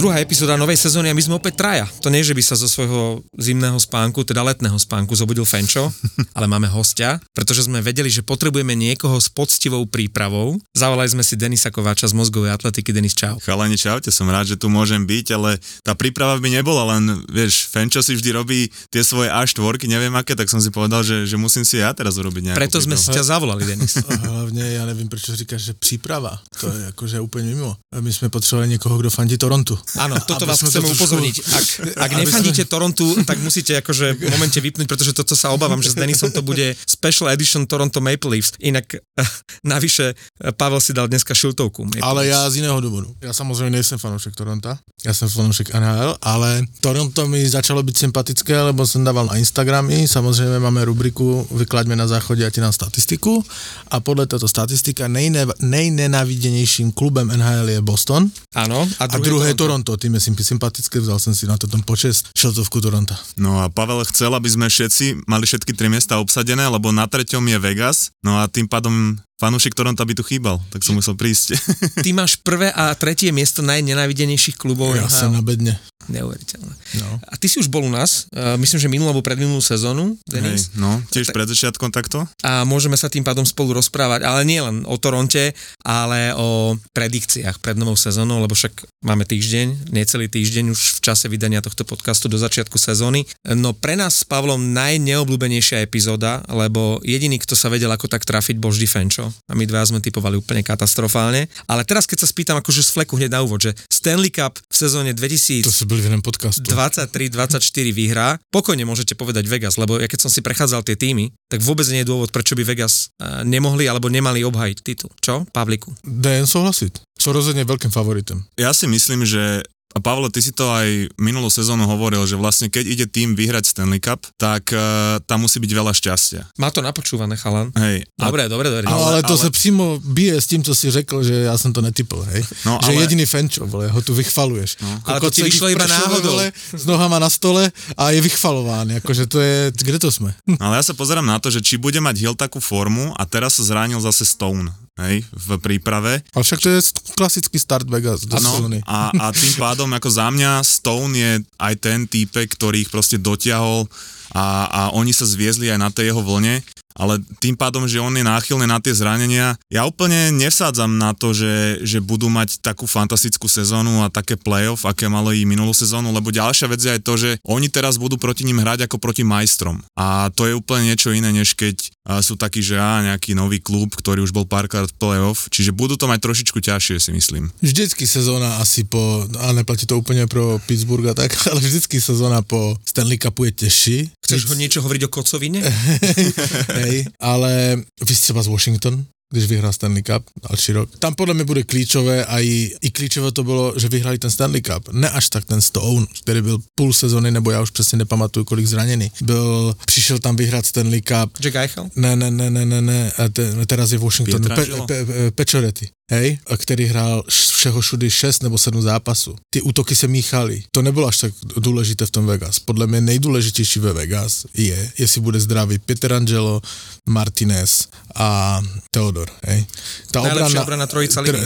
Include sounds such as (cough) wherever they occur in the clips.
Druhá epizóda novej sezóny a my sme opäť traja. To nie, že by sa zo svojho zimného spánku, teda letného spánku zobudil Fenčo, (laughs) ale máme hostia, pretože sme vedeli, že potrebujeme niekoho s poctivou prípravou. Zavolali sme si Denisa Kováča z mozgovej atletiky. Denis, čau. Chalani, čaute, som rád, že tu môžem byť, ale tá príprava by nebola, len vieš, Fenčo si vždy robí tie svoje A4, neviem aké, tak som si povedal, že, že musím si ja teraz urobiť nejakú Preto sme si ťa zavolali, Denis. Hlavne ja nevím, prečo říkáš, že príprava. To je akože úplne mimo. My sme potrebovali niekoho, kto fandí Torontu. Áno, (laughs) toto vás chceme to upozorniť. Ak, (laughs) ak nefandíte sme... Torontu, tak musíte akože v momente vypnúť, pretože toto sa obávam, že s Denisom to bude Special Edition Toronto Maple Leafs. Inak (laughs) navyše Pavel si dal dneska šiltovku. Maple ale Leafs. ja z iného dôvodu. Ja samozrejme nejsem fanúšek Toronto, ja som fanúšek NHL, ale Toronto mi začalo byť sympatické, lebo som dával na Instagramy, samozrejme máme rubriku Vyklaďme na záchode a ti nám statistiku a podľa táto statistika nejne, nejnenávidenejším klubem NHL je Boston. Áno. A, a druhé je Toronto. Tým je sympatické, vzal som si na toto počest šeltovku Toronto. No a Pavel chcel, aby sme všetci mali všetky tri miesta obsadené, lebo na treťom je Vegas, no a tým pádom fanúšik Toronto by tu chýbal, tak som musel prísť. Ty máš prvé a tretie miesto najnenávidenejších klubov. Ja som na bedne. Neuveriteľné. No. A ty si už bol u nás, uh, myslím, že minulú alebo predminulú sezónu, Denis. Hej, no, tiež pred začiatkom takto. A môžeme sa tým pádom spolu rozprávať, ale nie len o Toronte, ale o predikciách pred novou sezónou, lebo však máme týždeň, necelý týždeň už v čase vydania tohto podcastu do začiatku sezóny. No pre nás s Pavlom najneobľúbenejšia epizóda, lebo jediný, kto sa vedel ako tak trafiť, bol vždy Fenčo a my dva sme typovali úplne katastrofálne. Ale teraz, keď sa spýtam akože z fleku hneď na úvod, že Stanley Cup v sezóne 2000 to byli v podcastu. 23-24 vyhrá, pokojne môžete povedať Vegas, lebo ja keď som si prechádzal tie týmy, tak vôbec nie je dôvod, prečo by Vegas eh, nemohli alebo nemali obhajiť titul. Čo, Pavliku? Dajem súhlasiť. Sú rozhodne veľkým favoritom. Ja si myslím, že a Pavlo, ty si to aj minulú sezónu hovoril, že vlastne keď ide tým vyhrať Stanley Cup, tak uh, tam musí byť veľa šťastia. Má to napočúvané, chalan. Hej. Dobre, dobre, dobre. Ale, ale to ale... sa přímo bije s tým, co si řekl, že ja som to netypol, hej. No, že ale... jediný fenčo, vole, ho tu vychvaluješ. No. Ale to ti vyšlo iba náhodou. Vole, s nohama na stole a je vychvalován, akože to je, kde to sme? Ale ja sa pozerám na to, že či bude mať Hill takú formu a teraz sa zranil zase Stone hej, v príprave. Ale však to je klasický start Vegas do ano, a, a tým pádom ako za mňa Stone je aj ten týpek, ktorý ich proste dotiahol a, a oni sa zviezli aj na tej jeho vlne ale tým pádom, že on je náchylný na tie zranenia, ja úplne nevsádzam na to, že, že budú mať takú fantastickú sezónu a také playoff, aké mali minulú sezónu, lebo ďalšia vec je aj to, že oni teraz budú proti ním hrať ako proti majstrom. A to je úplne niečo iné, než keď sú takí, že á, nejaký nový klub, ktorý už bol párkrát v playoff, čiže budú to mať trošičku ťažšie, si myslím. Vždycky sezóna asi po, a neplatí to úplne pro Pittsburgh a tak, (laughs) ale vždycky sezóna po Stanley Cupu je težší. Chceš ho niečo hovoriť o kocovine? (laughs) hej, ale vy ste z Washington, když vyhrá Stanley Cup další rok. Tam podle mě bude klíčové a i, i klíčové to bylo, že vyhrali ten Stanley Cup. Ne až tak ten Stone, který byl půl sezony, nebo já už přesně nepamatuju, kolik zraněný. Byl, přišel tam vyhrát Stanley Cup. Jack Eichel? Ne, ne, ne, ne, ne, ne, te, teraz je v Washingtonu. Pe, pe, pe, Pečorety hej, a který hrál všeho všudy 6 nebo 7 zápasů. Ty útoky se míchaly. To nebylo až tak důležité v tom Vegas. Podle mě nejdůležitější ve Vegas je, jestli bude zdravý Angelo, Martinez a Teodor. Hej. Tá obrana, obrana trojica tr, e,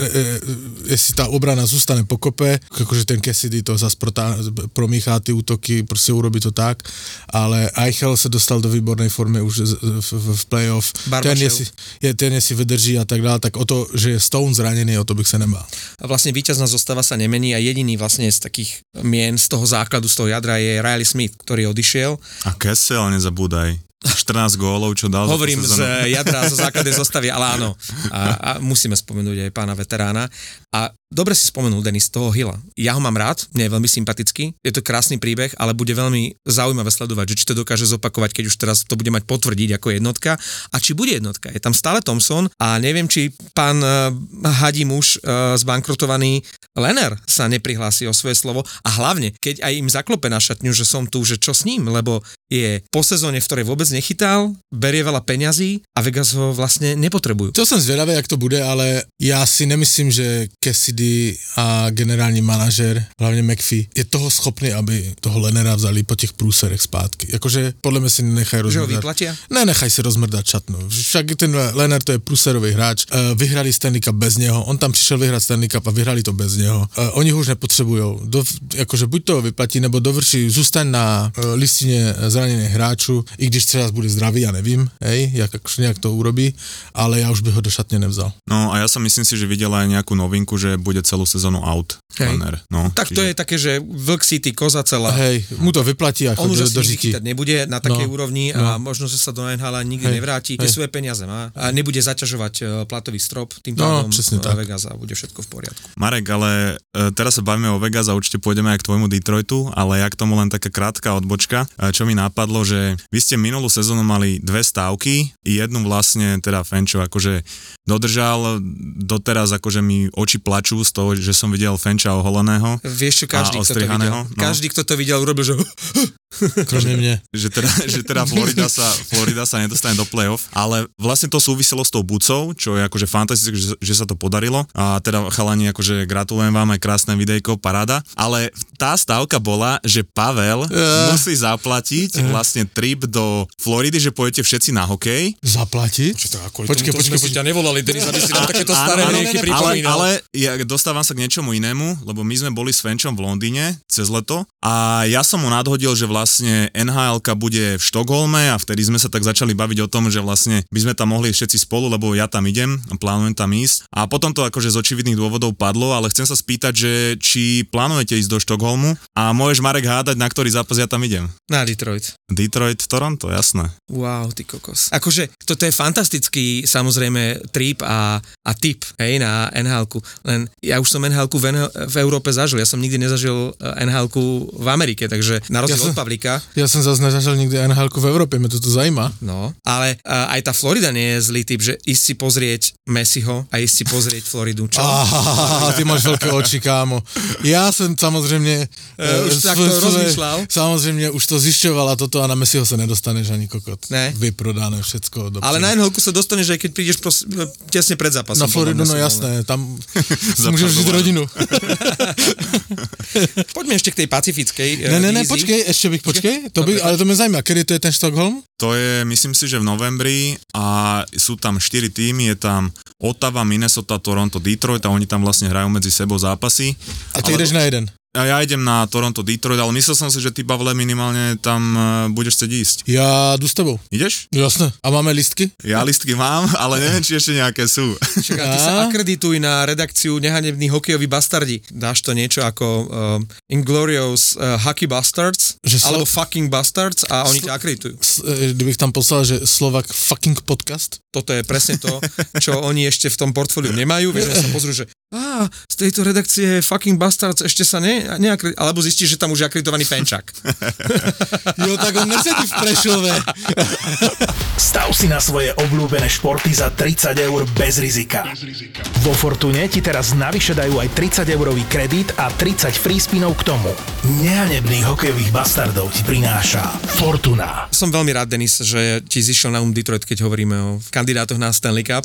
jestli tá obrana zůstane pokope, akože ten Cassidy to zase promíchá ty útoky, prostě urobí to tak, ale Eichel se dostal do výbornej formy už v, v, v playoff. Ten jestli, je, ten jestli vydrží a tak dále, tak o to, že je Stone zranený, o to bych sa nebal. A vlastne víťazná zostava sa nemení a jediný vlastne z takých mien z toho základu, z toho jadra je Riley Smith, ktorý odišiel. A Kessel, nezabúdaj. 14 gólov, čo dal. Hovorím z jadra, zo základnej (laughs) zostavy, ale áno. A, a musíme spomenúť aj pána veterána. A dobre si spomenul, Denis, toho Hilla. Ja ho mám rád, nie je veľmi sympatický, je to krásny príbeh, ale bude veľmi zaujímavé sledovať, že či to dokáže zopakovať, keď už teraz to bude mať potvrdiť ako jednotka a či bude jednotka. Je tam stále Thompson a neviem, či pán uh, hadí muž uh, zbankrotovaný Lener sa neprihlási o svoje slovo a hlavne, keď aj im zaklope na šatňu, že som tu, že čo s ním, lebo je po sezóne, v ktorej vôbec nechytal, berie veľa peňazí a Vegas ho vlastne nepotrebujú. To som zvedavý, jak to bude, ale ja si nemyslím, že Cassidy a generální manažer, hlavne McPhee, je toho schopný, aby toho Lenera vzali po těch průserech zpátky. Jakože podle mě si nenechají rozmrdať. Že ho vyplatia? Ne, nechaj si rozmrdať šatnu. Však ten Lener to je průserový hráč. E, vyhrali Stanley Cup bez něho, on tam přišel vyhrať Stanley Cup a vyhrali to bez něho. E, oni ho už nepotřebují. Do, jakože buď to vyplatí, nebo dovrší, zůstaň na e, listině zranených hráčů, i když třeba bude zdravý, ja nevím, hej, jak, akože nejak to urobí, ale ja už by ho do šatne nevzal. No a ja sa myslím si, že videl aj nejakú novinku, že bude celú sezónu out. Hej. No, Tak to je také, že Vlk City, koza celá. Hej, mu to vyplatí a On už do, asi do chytať nebude na takej No, úrovni a možno, že sa do NHL nikdy Hej, nevráti, tie svoje peniaze má a nebude zaťažovať e, platový strop, tým No, pádom presne e, tak. Vegas a bude všetko v poriadku. Marek, ale e, teraz sa bavíme o Vegas a určite pôjdeme aj k tvojmu Detroitu, ale ja k tomu len taká krátka odbočka, e, čo mi napadlo, že vy ste minulú sezónu mali dve stávky, jednu vlastne teda Fenčo akože dodržal, doteraz akože mi oči plačú z toho, že som videl Fenča oholeného, Vieš čo, každý, kto to videl, no. každý, kto to videl, urobil, že Kromě mne. (laughs) že teda, že teda Florida, sa, Florida sa nedostane do playoff, ale vlastne to súviselo s tou bucou, čo je akože fantastické, že, že sa to podarilo a teda chalani, akože gratulujem vám aj krásne videjko, paráda, ale tá stávka bola, že Pavel Eh. musí zaplatiť vlastne trip do Floridy, že pojete všetci na hokej. Zaplatiť? Počkej, počkej, počkej. nevolali, Denis, aby si nám takéto Áno, áno, ale, ale ja dostávam sa k niečomu inému, lebo my sme boli s Fenčom v Londýne cez leto a ja som mu nadhodil, že vlastne nhl bude v Štokholme a vtedy sme sa tak začali baviť o tom, že vlastne by sme tam mohli všetci spolu, lebo ja tam idem plánujem tam ísť. A potom to akože z očividných dôvodov padlo, ale chcem sa spýtať, že či plánujete ísť do Štokholmu a môžeš Marek hádať, na ktorý zápas ja tam idem. Na Detroit. Detroit, Toronto, jasné. Wow, ty kokos. Akože toto je fantastický samozrejme trip a, a tip hej, na nhl Len ja už som nhl v, NH- v Európe zažil. Ja som nikdy nezažil nhl v Amerike, takže na rozdiel Ja som- od Pavlíka. Ja som zase nezažil nikdy nhl v Európe, mňa toto zajíma. No, ale uh, aj tá Florida nie je zlý typ, že ísť si pozrieť Messiho a ísť si pozrieť Floridu. Čo? Ah, ty máš veľké oči, kámo. Ja som samozrejme... Eh, už eh, takto rozmýšľal? Samozrejme, už to zisťovala toto a na Messiho sa nedostaneš ani kokot. Ne. Vyprodané všetko. Do Ale na nhl sa dostaneš, aj keď prídeš pros- tesne pred zápasom. Na Floridu, no jasné, tam (laughs) môžeš žiť rodinu. (laughs) Poďme ešte k tej pacifickej uh, Ne, ne, ne, počkej, ešte bych, počkej, to by, ale to mňa zaujíma, kedy to je ten Stockholm? To je, myslím si, že v novembri a sú tam 4 týmy, je tam Ottawa, Minnesota, Toronto, Detroit a oni tam vlastne hrajú medzi sebou zápasy. A ty Ale- ideš na jeden. A ja idem na Toronto, Detroit, ale myslel som si, že ty, Pavle, minimálne tam uh, budeš chcieť ísť. Ja jdu s tebou. Ideš? Jasné. A máme listky? Ja listky mám, ale neviem, či ešte nejaké sú. A ty sa akredituj na redakciu Nehanební hokejoví bastardi. Dáš to niečo ako uh, Inglorious uh, Hockey Bastards, Že slo- alebo Fucking Bastards a oni Slo- ťa akreditujú. S- Kdybych tam poslal, že Slovak fucking podcast. Toto je presne to, čo oni ešte v tom portfóliu nemajú. Vieš, že sa pozrú, že á, z tejto redakcie Fucking Bastards ešte sa ne, neakreditujú. Alebo zistíš, že tam už je akreditovaný Fenčak. (laughs) Jo, tak on nesedí v Prešove. Stav si na svoje obľúbené športy za 30 eur bez rizika. Vo Fortune ti teraz navyše dajú aj 30 eurový kredit a 30 free spinov k tomu. Nehanebných hokejových bastardov ti prináša Fortuna. Som veľmi rád, Denis, že ti zišiel na um Detroit, keď hovoríme o kandidátoch na Stanley Cup.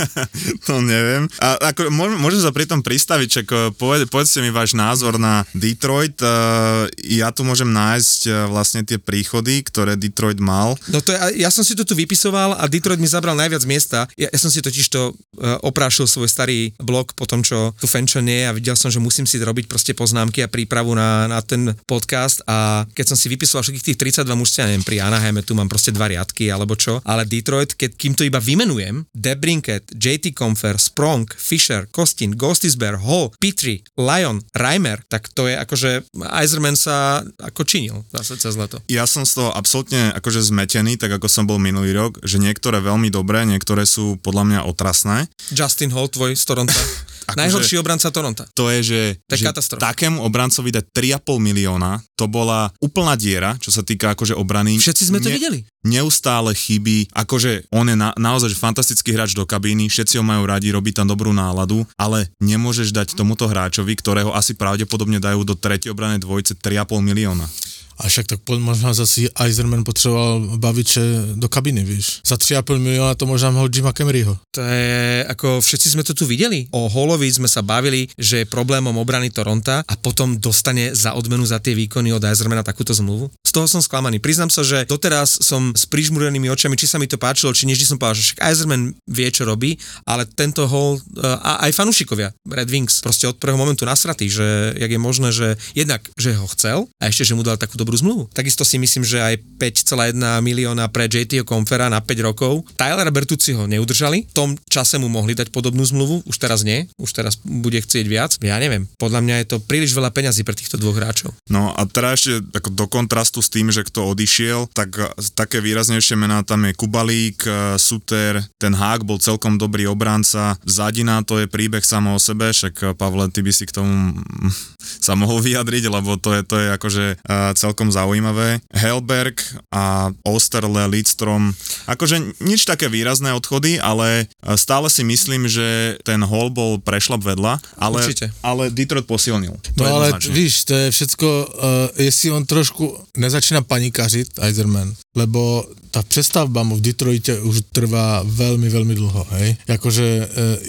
(laughs) to neviem. A ako, môžem, môžem sa pri tom pristaviť, čak eh, poved, povedzte mi váš názor na Detroit. Uh, ja tu môžem nájsť uh, vlastne tie príchody, ktoré Detroit mal. No to je, ja som si to tu vypisoval a Detroit mi zabral najviac miesta. Ja, ja som si totiž to oprášil svoj starý blog po tom, čo tu Fenčo nie a videl som, že musím si robiť proste poznámky a prípravu na, na ten podcast a keď som si vypisoval všetkých tých 32 mužstiev, neviem, pri Anaheime tu mám proste dva riadky alebo čo, ale Detroit, keď kým to iba vymenujem, Debrinket, JT Comfer, Sprong, Fisher, Kostin, Ghostisbear, Hall, Petrie, Lyon, Reimer, tak to je akože Eiserman sa ako činil zase cez leto. Ja som z toho absolútne akože zmetený, tak ako som bol minulý rok, že niektoré veľmi dobré, niektoré sú podľa mňa otrasné. Justin Hall, tvoj z Toronto. (laughs) Akože Najhorší obranca Toronto. To je, že, to je že katastrofa. takému obrancovi dať 3,5 milióna, to bola úplná diera, čo sa týka akože obrany. Všetci sme to ne, videli. Neustále chybí, akože on je na, naozaj fantastický hráč do kabíny, všetci ho majú radi, robí tam dobrú náladu, ale nemôžeš dať tomuto hráčovi, ktorého asi pravdepodobne dajú do tretej obranej dvojce 3,5 milióna. A však tak možná zase Eiserman potřeboval baviče do kabiny, víš. Za 3,5 milióna to možná mohol Jima Kemeryho. To je, ako všetci sme to tu videli. O Holovi sme sa bavili, že je problémom obrany Toronta a potom dostane za odmenu za tie výkony od Eisermana takúto zmluvu. Z toho som sklamaný. Priznám sa, že doteraz som s prižmúrenými očami, či sa mi to páčilo, či nie, som povedal, že však Eiserman vie, čo robí, ale tento hol eh, a aj fanúšikovia Red Wings proste od prvého momentu nasratí, že jak je možné, že jednak, že ho chcel a ešte, že mu dal takú dobrú dobrú zmluvu. Takisto si myslím, že aj 5,1 milióna pre JT Confera na 5 rokov. Tyler Bertucci ho neudržali, v tom čase mu mohli dať podobnú zmluvu, už teraz nie, už teraz bude chcieť viac. Ja neviem, podľa mňa je to príliš veľa peňazí pre týchto dvoch hráčov. No a teraz ešte ako do kontrastu s tým, že kto odišiel, tak také výraznejšie mená tam je Kubalík, e, Suter, ten Hák bol celkom dobrý obranca, Zadina to je príbeh samo o sebe, však Pavle, ty by si k tomu (laughs) sa mohol vyjadriť, lebo to je, to je akože e, celkom celkom zaujímavé. Helberg a Osterle, Lidstrom, akože nič také výrazné odchody, ale e, stále si myslím, že ten hol bol prešlap vedľa, ale, Určite. ale Detroit posilnil. To no ale víš, to je všetko, uh, jestli on trošku nezačína panikařit, Eiserman, lebo tá přestavba mu v Detroite už trvá veľmi, veľmi dlho, hej. Jakože, e,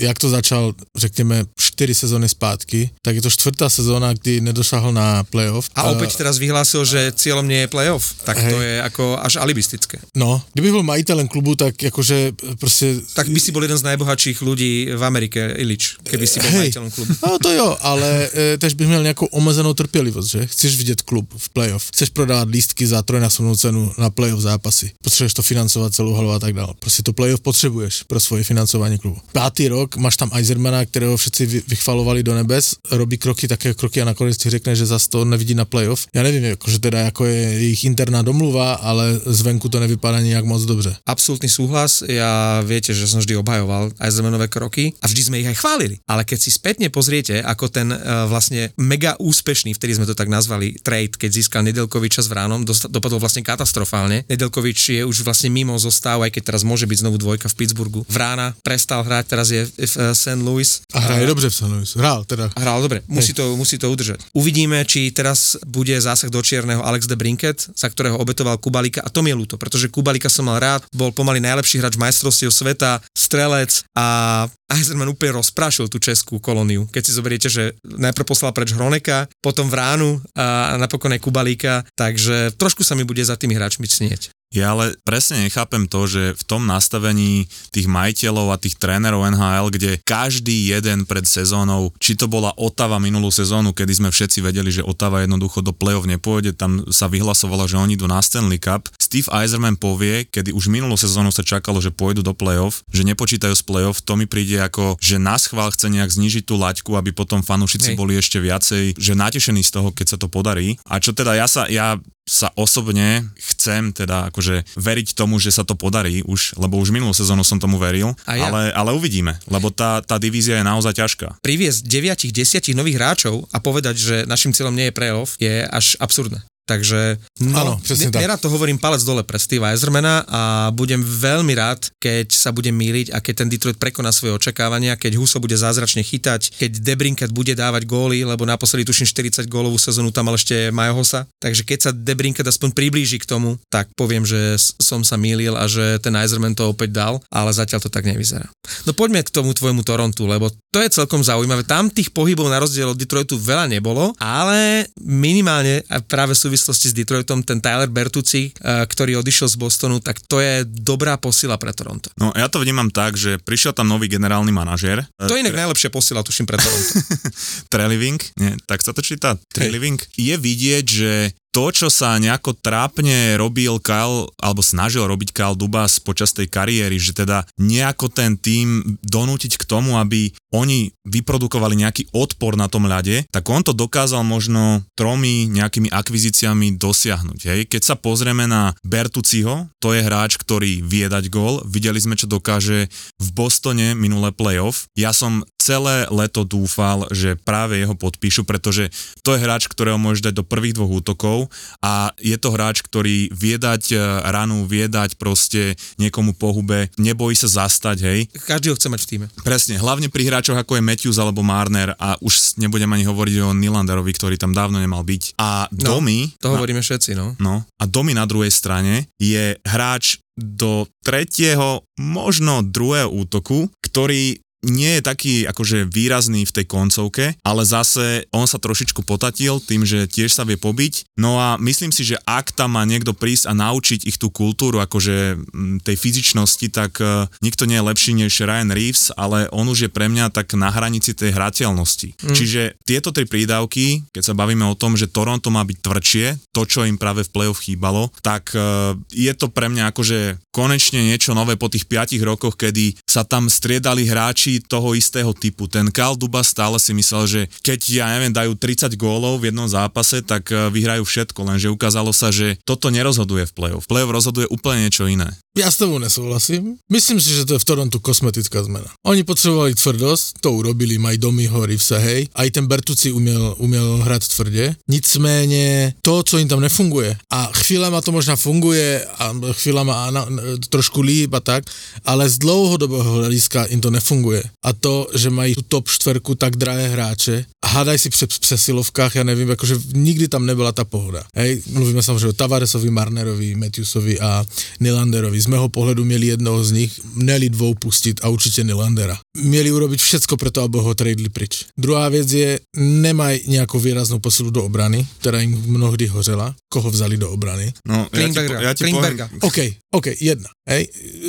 jak to začal, řekněme, 4 sezóny zpátky, tak je to štvrtá sezóna, kdy nedošahol na playoff. A opäť teraz vyhlásil, že cieľom nie je playoff, tak hej. to je ako až alibistické. No, kdyby bol majiteľem klubu, tak akože proste... Tak by si bol jeden z najbohatších ľudí v Amerike, Ilič, keby si bol hej. majiteľom klubu. No to jo, ale e, tež bych měl nejakú omezenou trpělivost, že? Chceš vidieť klub v playoff, chceš prodávať lístky za trojnásobnú cenu na playoff zápasy potřebuješ to financovať celú halu a tak dále. Proste to playoff potřebuješ pro svoje financovanie klubu. Pátý rok máš tam Eisermana, ktorého všetci vychvalovali do nebes, robí kroky, také kroky a nakonec ti řekne, že zase to nevidí na playoff. Ja neviem, akože teda ako je ich interná domluva, ale zvenku to nevypadá nejak moc dobře. Absolutný súhlas, ja viete, že som vždy obhajoval Eisermanové kroky a vždy sme ich aj chválili. Ale keď si spätne pozriete, ako ten uh, vlastne mega úspešný, vtedy sme to tak nazvali, trade, keď získal Nedelkoviča s Vránom, dopadol vlastne katastrofálne. Nedelkovič je už vlastne mimo zostav, aj keď teraz môže byť znovu dvojka v Pittsburghu. Vrána prestal hrať, teraz je v eh, St. Louis. A hraje dobre v St. Louis. Hral teda. Hral dobre, musí to, musí to udržať. Uvidíme, či teraz bude zásah do čierneho Alex de Brinket, za ktorého obetoval Kubalika a to mi je ľúto, pretože Kubalika som mal rád, bol pomaly najlepší hráč majstrovstiev sveta, strelec a Eisenman úplne rozprášil tú českú kolóniu. Keď si zoberiete, že najprv poslal preč Hroneka, potom Vránu a napokon aj Kubalíka, takže trošku sa mi bude za tými hráčmi snieť. Ja ale presne nechápem to, že v tom nastavení tých majiteľov a tých trénerov NHL, kde každý jeden pred sezónou, či to bola Otava minulú sezónu, kedy sme všetci vedeli, že Otava jednoducho do play-off nepôjde, tam sa vyhlasovalo, že oni idú na Stanley Cup. Steve Eiserman povie, kedy už minulú sezónu sa čakalo, že pôjdu do play-off, že nepočítajú z play-off, to mi príde ako, že na schvál chce nejak znižiť tú laťku, aby potom fanúšici boli ešte viacej, že natešení z toho, keď sa to podarí. A čo teda ja sa, ja sa osobne chcem teda akože veriť tomu, že sa to podarí už, lebo už minulú sezónu som tomu veril, ja. ale, ale uvidíme, lebo tá, tá divízia je naozaj ťažká. Priviesť 9-10 nových hráčov a povedať, že našim cieľom nie je playoff, je až absurdné. Takže no, ano, presne tak. nerad to hovorím palec dole pre Steve Eisermana a budem veľmi rád, keď sa bude míliť a keď ten Detroit prekoná svoje očakávania, keď Huso bude zázračne chytať, keď Debrinket bude dávať góly, lebo naposledy tuším 40 gólovú sezónu tam mal ešte Majohosa. Takže keď sa Debrinket aspoň priblíži k tomu, tak poviem, že som sa mýlil a že ten Eiserman to opäť dal, ale zatiaľ to tak nevyzerá. No poďme k tomu tvojmu Torontu, lebo to je celkom zaujímavé. Tam tých pohybov na rozdiel od Detroitu veľa nebolo, ale minimálne práve sú súvislosti s Detroitom, ten Tyler Bertucci, eh, ktorý odišiel z Bostonu, tak to je dobrá posila pre Toronto. No ja to vnímam tak, že prišiel tam nový generálny manažér. To je inak tre... najlepšia posila, tuším, pre Toronto. (laughs) Treliving, nie, tak sa to číta, Treliving. Je vidieť, že to, čo sa nejako trápne robil Kyle, alebo snažil robiť Kyle Dubas počas tej kariéry, že teda nejako ten tým donútiť k tomu, aby oni vyprodukovali nejaký odpor na tom ľade, tak on to dokázal možno tromi nejakými akvizíciami dosiahnuť. Hej. Keď sa pozrieme na Bertuciho, to je hráč, ktorý vie dať gól, videli sme, čo dokáže v Bostone minulé playoff. Ja som celé leto dúfal, že práve jeho podpíšu, pretože to je hráč, ktorého môže dať do prvých dvoch útokov a je to hráč, ktorý vie dať e, ranu, vie dať proste niekomu pohube, nebojí sa zastať, hej. Každý ho chce mať v týme. Presne, hlavne pri hráčoch ako je Matthews alebo Marner a už nebudem ani hovoriť o Nilanderovi, ktorý tam dávno nemal byť. A no, Domi... To hovoríme všetci, no. No, a Domi na druhej strane je hráč do tretieho, možno druhého útoku, ktorý nie je taký akože výrazný v tej koncovke, ale zase on sa trošičku potatil tým, že tiež sa vie pobiť. No a myslím si, že ak tam má niekto prísť a naučiť ich tú kultúru akože tej fyzičnosti, tak uh, nikto nie je lepší než Ryan Reeves, ale on už je pre mňa tak na hranici tej hrateľnosti. Mm. Čiže tieto tri prídavky, keď sa bavíme o tom, že Toronto má byť tvrdšie, to, čo im práve v play-off chýbalo, tak uh, je to pre mňa akože konečne niečo nové po tých 5 rokoch, kedy sa tam striedali hráči hráči toho istého typu. Ten Karl Duba stále si myslel, že keď, ja neviem, dajú 30 gólov v jednom zápase, tak eh, vyhrajú všetko, lenže ukázalo sa, že toto nerozhoduje v play-off. Play-off rozhoduje úplne niečo iné. Ja s tebou nesúhlasím. Myslím si, že to je v Torontu kosmetická zmena. Oni potrebovali tvrdosť, to urobili, maj Domiho, Rivsa, hej. Aj ten Bertuci umiel, umiel hrať tvrde. Nicméně to, co im tam nefunguje, a chvíľa ma to možná funguje, a chvíľa má na, trošku líp a tak, ale z dlouhodobého hľadiska im to nefunguje. A to, že mají tu top štverku tak drahé hráče, hádaj si při přesilovkách, ja nevím, akože nikdy tam nebyla ta pohoda. Hej, mluvíme samozřejmě o Tavaresovi, Marnerovi, Matthewsovi a Nilanderovi z mého pohľadu mieli jednoho z nich, neli dvou pustiť a určite Nylandera. Mieli urobiť všetko preto, aby ho tradeli prič. Druhá vec je, nemaj nejakú výraznú posilu do obrany, ktorá im mnohdy hořela. Koho vzali do obrany? No, ja ti, ja ti poviem... OK, OK, jedna. Hej.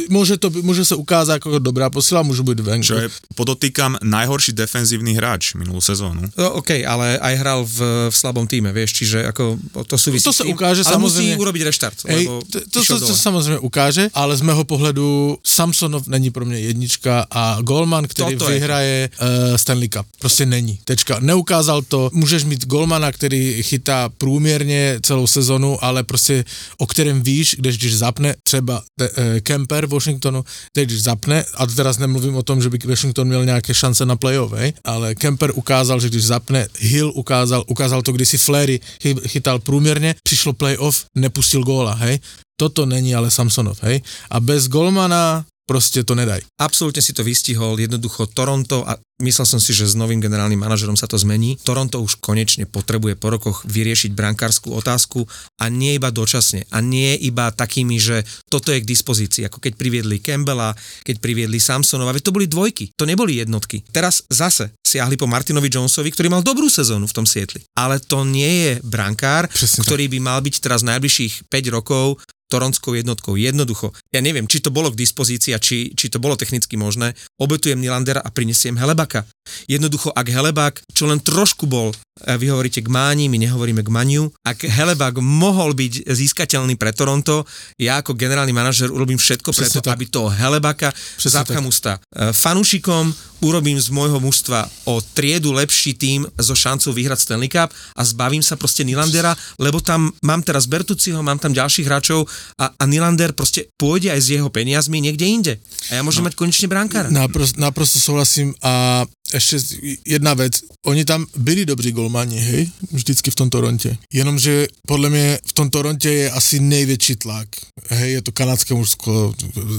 Môže, to, môže sa ukázať ako dobrá posila, môžu byť venku. Čo je, podotýkam, najhorší defenzívny hráč minulú sezónu. No, OK, ale aj hral v, v slabom týme, vieš, čiže ako to súvisí To sa ukáže, ale samozrejme. musí urobiť reštart, hej, lebo to, to, to, to samozrejme ukáže, ale z mého pohledu Samsonov není pro mě jednička a Golman, který Toto vyhraje uh, Stanley Cup. Prostě není. Tečka. Neukázal to. Můžeš mít Golmana, který chytá průměrně celou sezonu, ale prostě o kterém víš, když, když zapne třeba te, uh, Kemper Washingtonu, teď když zapne, a teraz nemluvím o tom, že by Washington měl nějaké šance na playoff, ale Kemper ukázal, že když zapne, Hill ukázal, ukázal to, když si Flery chytal průměrně, přišlo playoff, nepustil góla, hej toto není ale Samsonov, hej? A bez Golmana proste to nedaj. Absolútne si to vystihol, jednoducho Toronto a myslel som si, že s novým generálnym manažerom sa to zmení. Toronto už konečne potrebuje po rokoch vyriešiť brankárskú otázku a nie iba dočasne a nie iba takými, že toto je k dispozícii, ako keď priviedli Campbella, keď priviedli Samsonova, veď to boli dvojky, to neboli jednotky. Teraz zase siahli po Martinovi Jonesovi, ktorý mal dobrú sezónu v tom Sietli. Ale to nie je brankár, Presne ktorý tak. by mal byť teraz najbližších 5 rokov toronskou jednotkou. Jednoducho. Ja neviem, či to bolo k dispozícii a či, či to bolo technicky možné. Obetujem Nilandera a prinesiem Helebaka. Jednoducho, ak Helebak, čo len trošku bol, vy hovoríte k Máni, my nehovoríme k Maniu, ak Helebak mohol byť získateľný pre Toronto, ja ako generálny manažer urobím všetko preto, tak. aby toho Helebaka zapchám ústa e, fanúšikom, urobím z môjho mužstva o triedu lepší tým so šancou vyhrať Stanley Cup a zbavím sa proste Nilandera, lebo tam mám teraz Bertuciho, mám tam ďalších hráčov a, a Nilander proste pôjde aj s jeho peniazmi niekde inde. A ja môžem no, mať konečne brankára. Naprosto, naprosto souhlasím a ešte jedna vec, oni tam byli dobří golmani, hej, vždycky v tom Toronte. Jenomže podle mě v tom Toronte je asi největší tlak. Hej, je to kanadské mužsko,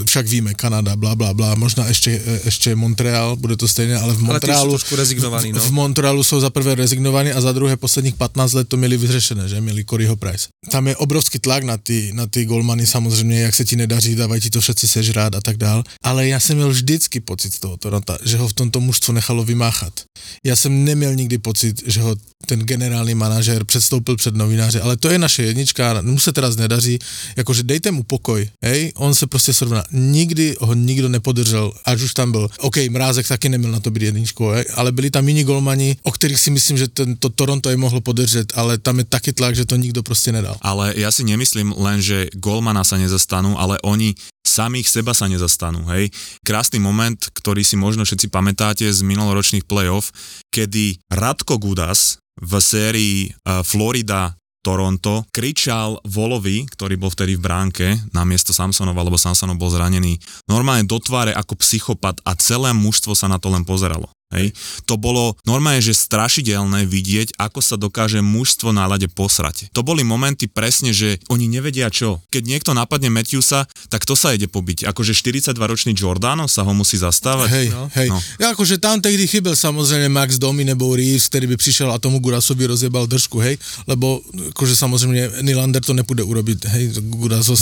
však víme, Kanada, bla, bla, bla, možná ešte, ešte Montreal, bude to stejné, ale v Montrealu... Ale rezignovaní, no. v, v Montrealu jsou za prvé rezignovaní a za druhé posledních 15 let to měli vyřešené, že měli Coryho Price. Tam je obrovský tlak na ty, na ty golmany samozřejmě, jak se ti nedaří, dávají ti to všetci sežrát a tak dál. Ale já jsem měl vždycky pocit z toho Toronto, že ho v tomto mužstvu nechalo vymáchat. Ja som neměl nikdy pocit, že ho ten generální manažer předstoupil před novináře, ale to je naše jednička, mu se teraz nedaří, jakože dejte mu pokoj, hej, on se prostě srovná, nikdy ho nikdo nepodržel, až už tam byl, OK, Mrázek taky neměl na to být jedničkou, hej, ale byli tam jiní golmani, o kterých si myslím, že ten, to Toronto je mohlo podržet, ale tam je taky tlak, že to nikdo prostě nedal. Ale ja si nemyslím len, že golmana sa nezastanú, ale oni samých seba sa nezastanú, hej. Krásny moment, ktorý si možno všetci pamätáte z minuloročných playoff, kedy Radko Gudas v sérii uh, Florida Toronto, kričal Volovi, ktorý bol vtedy v bránke, na miesto Samsonova, lebo Samsonov bol zranený, normálne do tváre ako psychopat a celé mužstvo sa na to len pozeralo. Hej. To bolo normálne, že strašidelné vidieť, ako sa dokáže mužstvo na ľade posrať. To boli momenty presne, že oni nevedia čo. Keď niekto napadne Matthewsa, tak to sa ide pobiť. Akože 42-ročný Giordano sa ho musí zastávať. Hej, no. hej. No. Ja, akože tam tehdy chybel samozrejme Max Domi nebo Reeves, ktorý by prišiel a tomu Gurasovi rozjebal držku, hej, lebo akože samozrejme Nylander to nepůjde urobiť, hej, Guras ho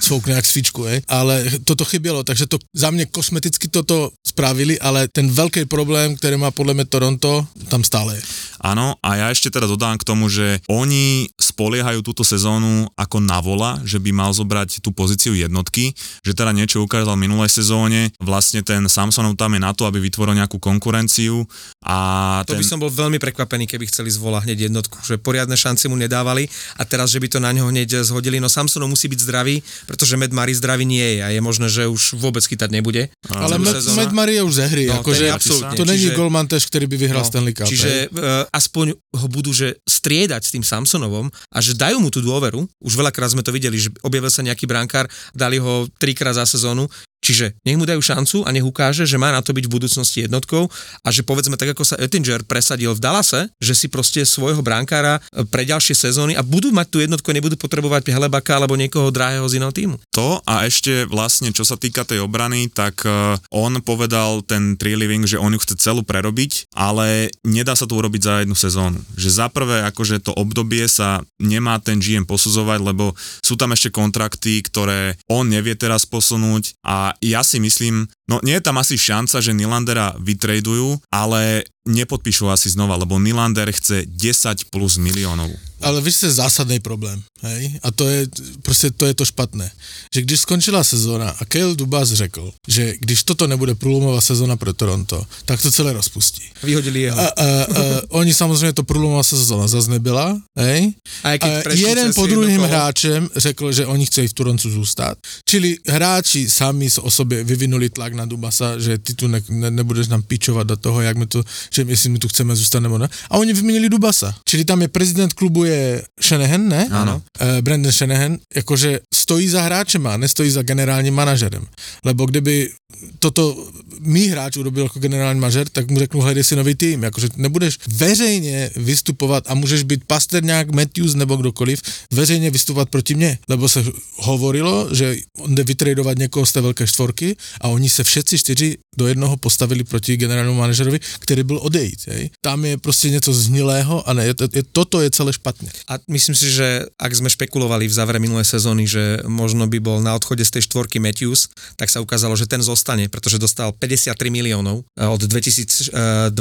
svoukne jak svíčku, hej, ale toto chybělo, takže to za mňa kosmeticky toto spravili, ale ten veľký problém problém, ktorý má podľa mňa Toronto, tam stále je. Áno, a ja ešte teda dodám k tomu, že oni spoliehajú túto sezónu ako na vola, že by mal zobrať tú pozíciu jednotky, že teda niečo ukázal v minulej sezóne, vlastne ten Samsonov tam je na to, aby vytvoril nejakú konkurenciu a To ten... by som bol veľmi prekvapený, keby chceli zvolať hneď jednotku, že poriadne šance mu nedávali a teraz, že by to na neho hneď zhodili, no Samsonov musí byť zdravý, pretože Med Mari zdravý nie je a je možné, že už vôbec chytať nebude. Ale Med Mari je už ze hry, no, akože absolútne. To není golman tež, ktorý by vyhral no, Stanley Cup. Čiže uh, aspoň ho budú že striedať s tým Samsonovom a že dajú mu tú dôveru. Už veľakrát sme to videli, že objavil sa nejaký brankár, dali ho trikrát za sezónu, Čiže nech mu dajú šancu a nech ukáže, že má na to byť v budúcnosti jednotkou a že povedzme tak, ako sa Ettinger presadil v Dallase, že si proste svojho bránkára e, pre ďalšie sezóny a budú mať tú jednotku nebudú potrebovať Helebaka alebo niekoho drahého z iného týmu. To a ešte vlastne, čo sa týka tej obrany, tak e, on povedal ten Living, že on ju chce celú prerobiť, ale nedá sa to urobiť za jednu sezónu. Že za prvé, akože to obdobie sa nemá ten GM posudzovať, lebo sú tam ešte kontrakty, ktoré on nevie teraz posunúť a ja si myslím, no nie je tam asi šanca, že Nylandera vytradujú, ale nepodpíšu asi znova, lebo Nylander chce 10 plus miliónov. Ale víš, je zásadný problém, hej? A to je, prostě to je to špatné. Že když skončila sezóna a Kale Dubas řekl, že když toto nebude průlomová sezóna pro Toronto, tak to celé rozpustí. Vyhodili jeho. A, a, a, (laughs) oni samozřejmě to průlomová sezóna zase nebyla, hej? A, a jeden po druhým hráčem řekl, že oni chcejí v Torontu zůstat. Čili hráči sami o sobě vyvinuli tlak na Dubasa, že ty tu ne, ne, nebudeš nám pičovat do toho, jak my tu, že jestli my tu chceme zůstat nebo ne. A oni vyměnili Dubasa. Čili tam je prezident klubu je Shanahan, ne? Áno. Uh, Brandon Shanahan, jakože stojí za hráčem a nestojí za generálním manažerem. Lebo kdyby toto mý hráč urobil jako generální manažer, tak mu řeknu, hledej si nový tým. Jakože nebudeš veřejně vystupovat a můžeš být Pasterňák, Matthews nebo kdokoliv, veřejně vystupovat proti mně. Lebo se hovorilo, že on jde vytradovat někoho z té velké štvorky a oni se všetci čtyři do jednoho postavili proti generálnímu manažerovi, který byl odejít. Hej. Tam je prostě něco znilého a ne, je, je, toto je celé špatně. A myslím si, že ak sme špekulovali v závere minulé sezóny, že možno by bol na odchode z tej štvorky Matthews, tak sa ukázalo, že ten zostane, pretože dostal 53 miliónov eh, od 2024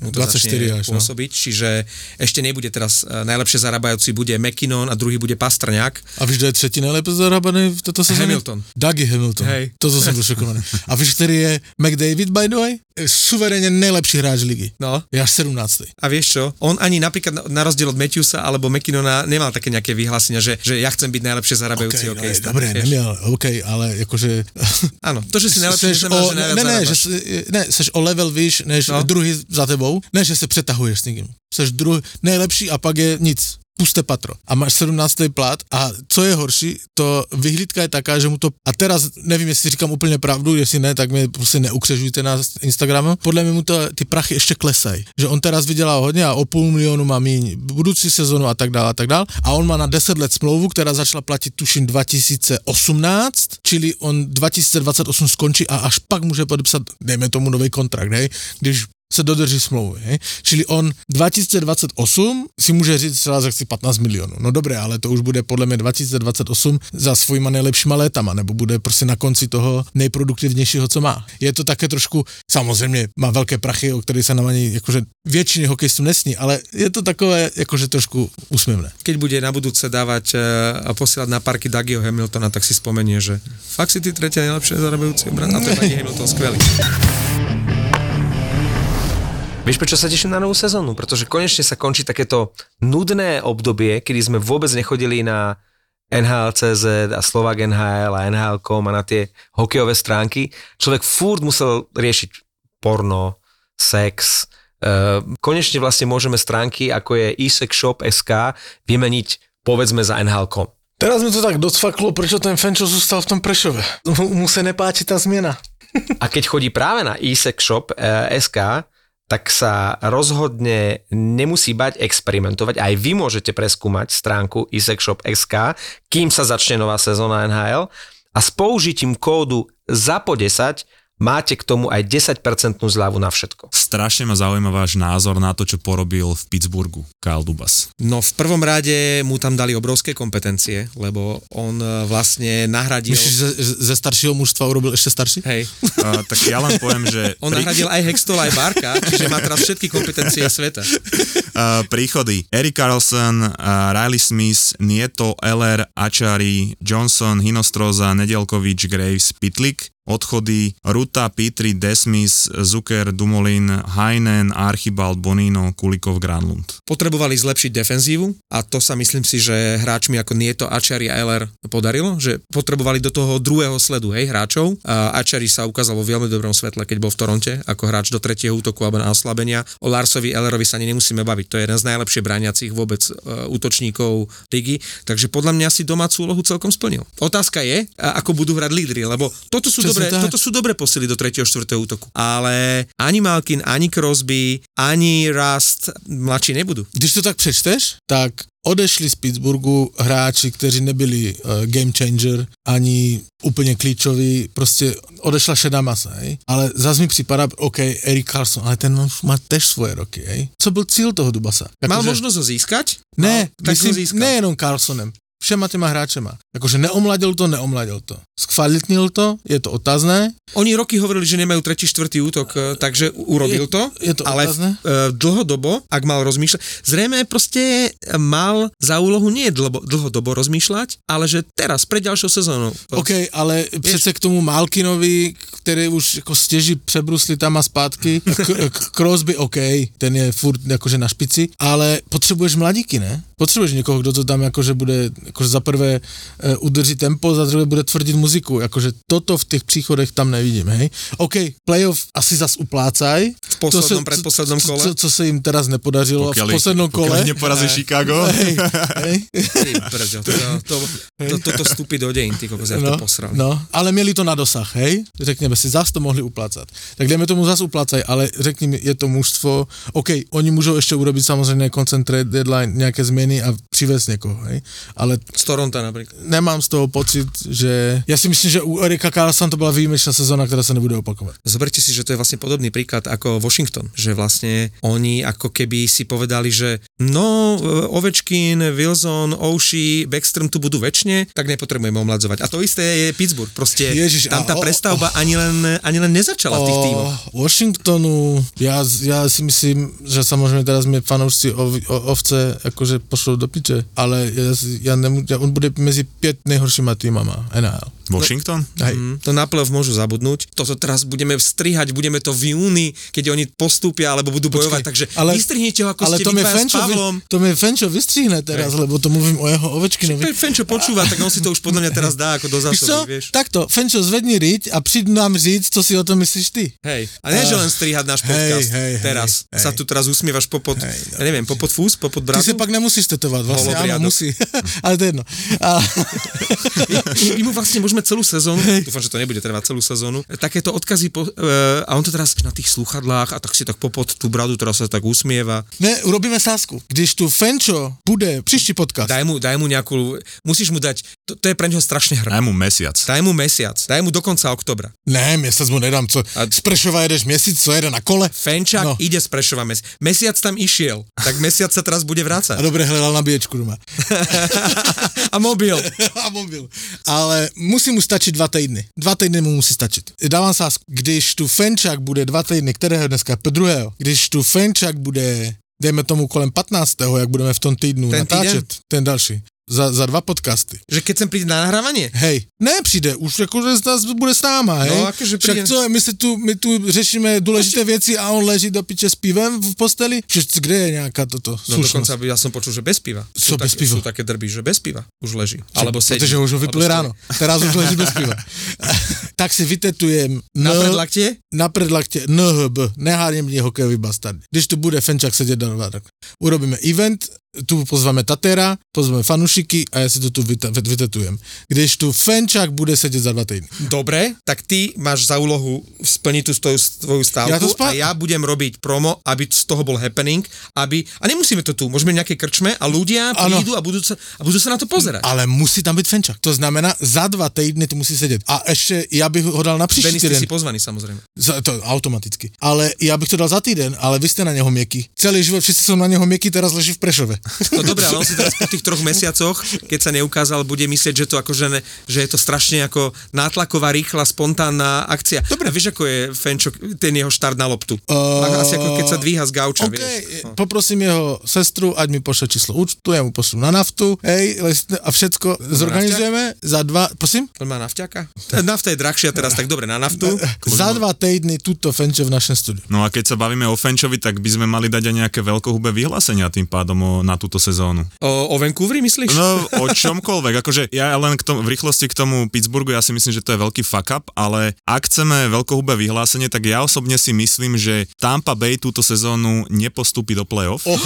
mu to 24 až, no. pôsobiť, no. čiže ešte nebude teraz eh, najlepšie zarábajúci bude McKinnon a druhý bude Pastrňák. A víš, kto je třetí najlepšie zarábaný v této sezóně? Hamilton. Dougie Hamilton. Hej. Toto som bol šokovaný. A víš, ktorý je McDavid, by the way? Suverene najlepší hráč ligy. No. Je až 17. A vieš čo? On ani napríklad na rozdiel od Matthewsa alebo McKinnona nemal také nejaké vyhlásenia, že, že ja chcem byť najlepšie zarábajúci okay, hokejista. No, dobre, nemiel, OK, ale akože... (laughs) Áno, to, že si seš o, že najviac ne, ne, že, ne, seš o level vyš, než No. no. druhý za tebou, ne, že se přetahuješ s někým. Seš druhý, nejlepší a pak je nic puste patro. A máš 17. plat a co je horší, to vyhlídka je taká, že mu to, a teraz nevím, jestli říkám úplně pravdu, jestli ne, tak mě prostě neukřežujte na Instagramu, podle mě mu to, ty prachy ještě klesají, že on teraz vydělá hodně a o půl milionu má míň budoucí sezonu a tak dále a tak dále a on má na 10 let smlouvu, která začala platit tuším 2018, čili on 2028 skončí a až pak může podepsat, dejme tomu nový kontrakt, hej, když se dodrží smlouvy. Hej? Čili on 2028 si může říct třeba za 15 milionů. No dobré, ale to už bude podle mě 2028 za svýma nejlepšíma létama, nebo bude prostě na konci toho nejproduktivnějšího, co má. Je to také trošku, samozřejmě má velké prachy, o kterých se nám ani jakože většiny hokejistů nesní, ale je to takové jakože trošku úsměvné. Keď bude na budúce dávať a posielať na parky Dagio Hamiltona, tak si spomenie, že fakt si ty tretia najlepšie zarábajúci obran a to je (laughs) Hamilton skvelý. Vieš, prečo sa teším na novú sezónu? Pretože konečne sa končí takéto nudné obdobie, kedy sme vôbec nechodili na NHL.cz a Slovak NHL a NHL.com a na tie hokejové stránky. Človek furt musel riešiť porno, sex. E, konečne vlastne môžeme stránky, ako je SK vymeniť povedzme za NHL.com. Teraz mi to tak docvaklo, prečo ten Fenčo zostal v tom Prešove. (laughs) Mu sa nepáči tá zmiena. A keď chodí práve na SK, tak sa rozhodne nemusí bať experimentovať. Aj vy môžete preskúmať stránku isekshop.sk, kým sa začne nová sezóna NHL a s použitím kódu ZAPO10 máte k tomu aj 10% zľavu na všetko. Strašne ma zaujíma váš názor na to, čo porobil v Pittsburghu Kyle Dubas. No v prvom rade mu tam dali obrovské kompetencie, lebo on e, vlastne nahradil... Myslíš, že ze staršieho mužstva urobil ešte starší? Hej. Uh, tak ja len poviem, že... (laughs) On pri... nahradil aj Hextol, aj Barka, čiže má teraz všetky kompetencie sveta. Uh, príchody. Eric Carlson, uh, Riley Smith, Nieto, Eller, Achari, Johnson, Hinostroza, Nedelkovič, Graves, Pitlik odchody Ruta, Pitri, Desmis, Zucker, Dumolin, Heinen, Archibald, Bonino, Kulikov, Granlund. Potrebovali zlepšiť defenzívu a to sa myslím si, že hráčmi ako Nieto, Ačari a Eller podarilo, že potrebovali do toho druhého sledu hej, hráčov. A Ačari sa ukázal vo veľmi dobrom svetle, keď bol v Toronte ako hráč do tretieho útoku alebo na oslabenia. O Larsovi Ellerovi sa ani nemusíme baviť, to je jeden z najlepšie brániacich vôbec uh, útočníkov ligy, takže podľa mňa si domácu úlohu celkom splnil. Otázka je, ako budú hrať lídry, lebo toto sú dobre, tak. toto sú dobré posily do 3. 4. útoku. Ale ani Malkin, ani Crosby, ani Rust mladší nebudú. Když to tak přečteš, tak odešli z Pittsburghu hráči, kteří nebyli uh, game changer, ani úplně klíčoví, prostě odešla šedá masa, hej? ale zase mi připadá, OK, Eric Carlson, ale ten má tež svoje roky, hej? Co byl cíl toho Dubasa? Mal že... možnosť ho získať? Ne, no, myslím, nejenom Carlsonem, všema těma hráčema. Jakože neomladil to, neomladil to. Skvalitnil to, je to otázné. Oni roky hovorili, že nemajú tretí, štvrtý útok, e, takže urobil je, to, je to ale otázne. Uh, dlhodobo, ak mal rozmýšľať, zrejme proste mal za úlohu nie dlho, dlhodobo rozmýšľať, ale že teraz, pred ďalšou sezónou. OK, ale Vieš? přece k tomu Malkinovi, který už jako stěží přebrusli tam a zpátky, (laughs) k- k- Crosby OK, ten je furt jakože na špici, ale potřebuješ mladíky, ne? Potřebuješ někoho, kdo to tam jakože bude, jakože za prvé uh, udrží tempo, za druhé bude tvrdit muziku, jakože toto v těch příchodech tam nevidím, hej. OK, playoff asi zas uplácaj. V poslednom, to predposlednom kole. Co, co, se jim teraz nepodařilo pokiaľ v poslednom kole. Pokiaľ neporazí Chicago. (laughs) Hej, hej. Brďo, to, to, to, to, to vstúpi do dejín, ty kokos, no, to posral. No, ale měli to na dosah, hej. Řekněme si, zas to mohli uplácat. Tak dejme tomu zas uplácaj, ale řekni mi, je to mužstvo, OK, oni můžou ještě urobit samozřejmě concentrate deadline, nějaké změny a přivést někoho, hej. Ale... Z Toronto napríklad. Nemám z toho pocit, že... Ja si myslím, že u Erika Carlson to bola výjimečná sezóna, ktorá sa nebude opakovať. Zoberte si, že to je vlastne podobný príklad ako Washington, že vlastne oni ako keby si povedali, že no, Ovečkin, Wilson, Oshie, Backstrom tu budú väčšine, tak nepotrebujeme omladzovať. A to isté je Pittsburgh. Proste Ježiš, tam tá prestavba oh, ani, len, ani len nezačala v tých tímoch. Washingtonu, ja, ja si myslím, že sa môžeme teraz my fanoušci ov, ovce akože pošlú do piče, ale ja, ja nemôžem, on bude medzi 5 najhoršíma týmama NHL. Washington? No, mm, to na playoff môžu zabudnúť. Toto teraz budeme strihať, budeme to v júni, keď oni postúpia alebo budú bojovať, Počkej, takže ale, vystrihnite ho, ako ale ste to Fenčo, s Pavlom. to mi Fenčo vystrihne teraz, Hej. lebo to mluvím o jeho ovečkinovi. Fenčo počúva, tak on si to už podľa mňa teraz dá ako do zásoby, vieš. Takto, Fenčo, zvedni riť a príď nám říct, co si o tom myslíš ty. Hej, a nie, že len strihať náš podcast hej, hej, teraz. Hej, sa tu teraz usmievaš popod, hej, no. ja neviem, popod fús, popod bradu. Ty si pak nemusíš tetovať, vlastne áno, musí. (laughs) ale to je jedno. A... my, my mu vlastne môžeme celú sezónu, dúfam, že to nebude trvať celú sezónu, takéto odkazy po, uh, a on to teraz na tých sluchadlách a tak si tak popod tú bradu, teraz sa tak usmieva. Ne, urobíme sásku. Když tu Fenčo bude příští podcast. Daj mu, daj mu nejakú, musíš mu dať to, to je pre neho strašne hrb. Daj mu mesiac. Daj mu mesiac, daj mu do konca oktobra. Ne, mesiac mu nedám, co, A- z Prešova jedeš měsíc, co jede na kole? Fenčák No. ide z Prešova mesiac. Mesiac tam išiel, tak mesiac sa teraz bude A vrácať. dobre hledal nabíječku doma. (laughs) A mobil. (laughs) a mobil. Ale musí mu stačit dva týdny. Dva týdny mu musí stačit. Dávám sázku, když tu Fenčák bude dva týdny, kterého dneska? Druhého. Když tu Fenčák bude, dejme tomu kolem 15. jak budeme v tom týdnu Ten natáčet, ten další, za, za dva podcasty. Že keď sem príde na nahrávanie, Hej, ne přijde, už jakože zase bude s náma, hej. No, akože Však príde- co, je, my, se tu, my tu řešíme důležité věci a on leží do piče s pivem v posteli? Že, kde je nějaká toto no slušnosť? dokonca ja som počul, že bez piva. Co sú bez také, piva? Sú také drby, že bez piva už leží. Alebo sedí. Protože už ho vypili ráno. Teraz už leží bez piva. (laughs) tak si vytetujem Na predlaktie? na predlakte NHB, neháněmní hokejový bastard. Když tu bude Fenčák sedět do tak urobíme event, tu pozveme Tatera, pozveme fanušiky a ja si to tu vyta- vyt- vytetujem. Když tu Fenčák bude sedět za dva týdny. Dobre, tak ty máš za úlohu splniť tú stoju, tvoju stávku Ja to spa- a ja budem robiť promo, aby z toho bol happening, aby, a nemusíme to tu, môžeme nejaké krčme a ľudia Ano. prídu a budú, sa, a budú sa na to pozerať. Ale musí tam být Fenčák. To znamená, za dva týdny tu musí sedět. A ještě já bych ho dal na příští Denis, týden. si pozvaný samozrejme. Za, to automaticky. Ale já bych to dal za týden, ale vy jste na něho měkký. Celý život všichni jsou na něho měkký, teraz leží v Prešove. No dobré, ale on si teraz po tých troch mesiacoch, keď sa neukázal, bude myslieť, že to akože ne, že je to strašne ako nátlaková, rýchla, spontánna akcia. Dobre. A vieš, ako je Fenčo, ten jeho štart na loptu? Uh, Asi ako keď sa dvíha z gauča, OK, vieš. No. poprosím jeho sestru, ať mi pošle číslo účtu, ja mu pošlu na naftu, hej, a všetko zorganizujeme za dva, prosím? On má nafťaka? Nafta je drahšia teraz, tak dobre, na naftu. Za dva týdny tuto Fenče v našem studiu. No a keď sa bavíme o Fenčovi, tak by sme mali dať aj nejaké veľkohubé vyhlásenia tým pádom o, na túto sezónu. O, o Vancouveri myslíš? No, o (laughs) čomkoľvek. Akože ja len k tomu, v rýchlosti k tomu Pittsburghu, ja si myslím, že to je veľký fuck up, ale ak chceme veľkohubé vyhlásenie, tak ja osobne si myslím, že Tampa Bay túto sezónu nepostúpi do playoff. Oh,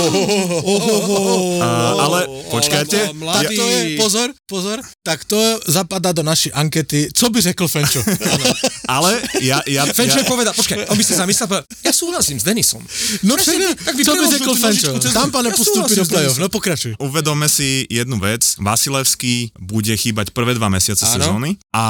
ale počkajte, Tak to je, pozor, pozor, tak to zapadá do naší ankety. Co by řekl Fenčo? (laughs) ale ja, ja, Fenčo ja, povedal, počkaj, on by si zamyslel, ja súhlasím s Denisom. No Presne, tak by co by preložil řekl Fenčo? Tampa súhlasím do Denisom. no pokračuj. Uvedome si jednu vec. Vasilevský bude chýbať prvé dva mesiace Áno. sezóny a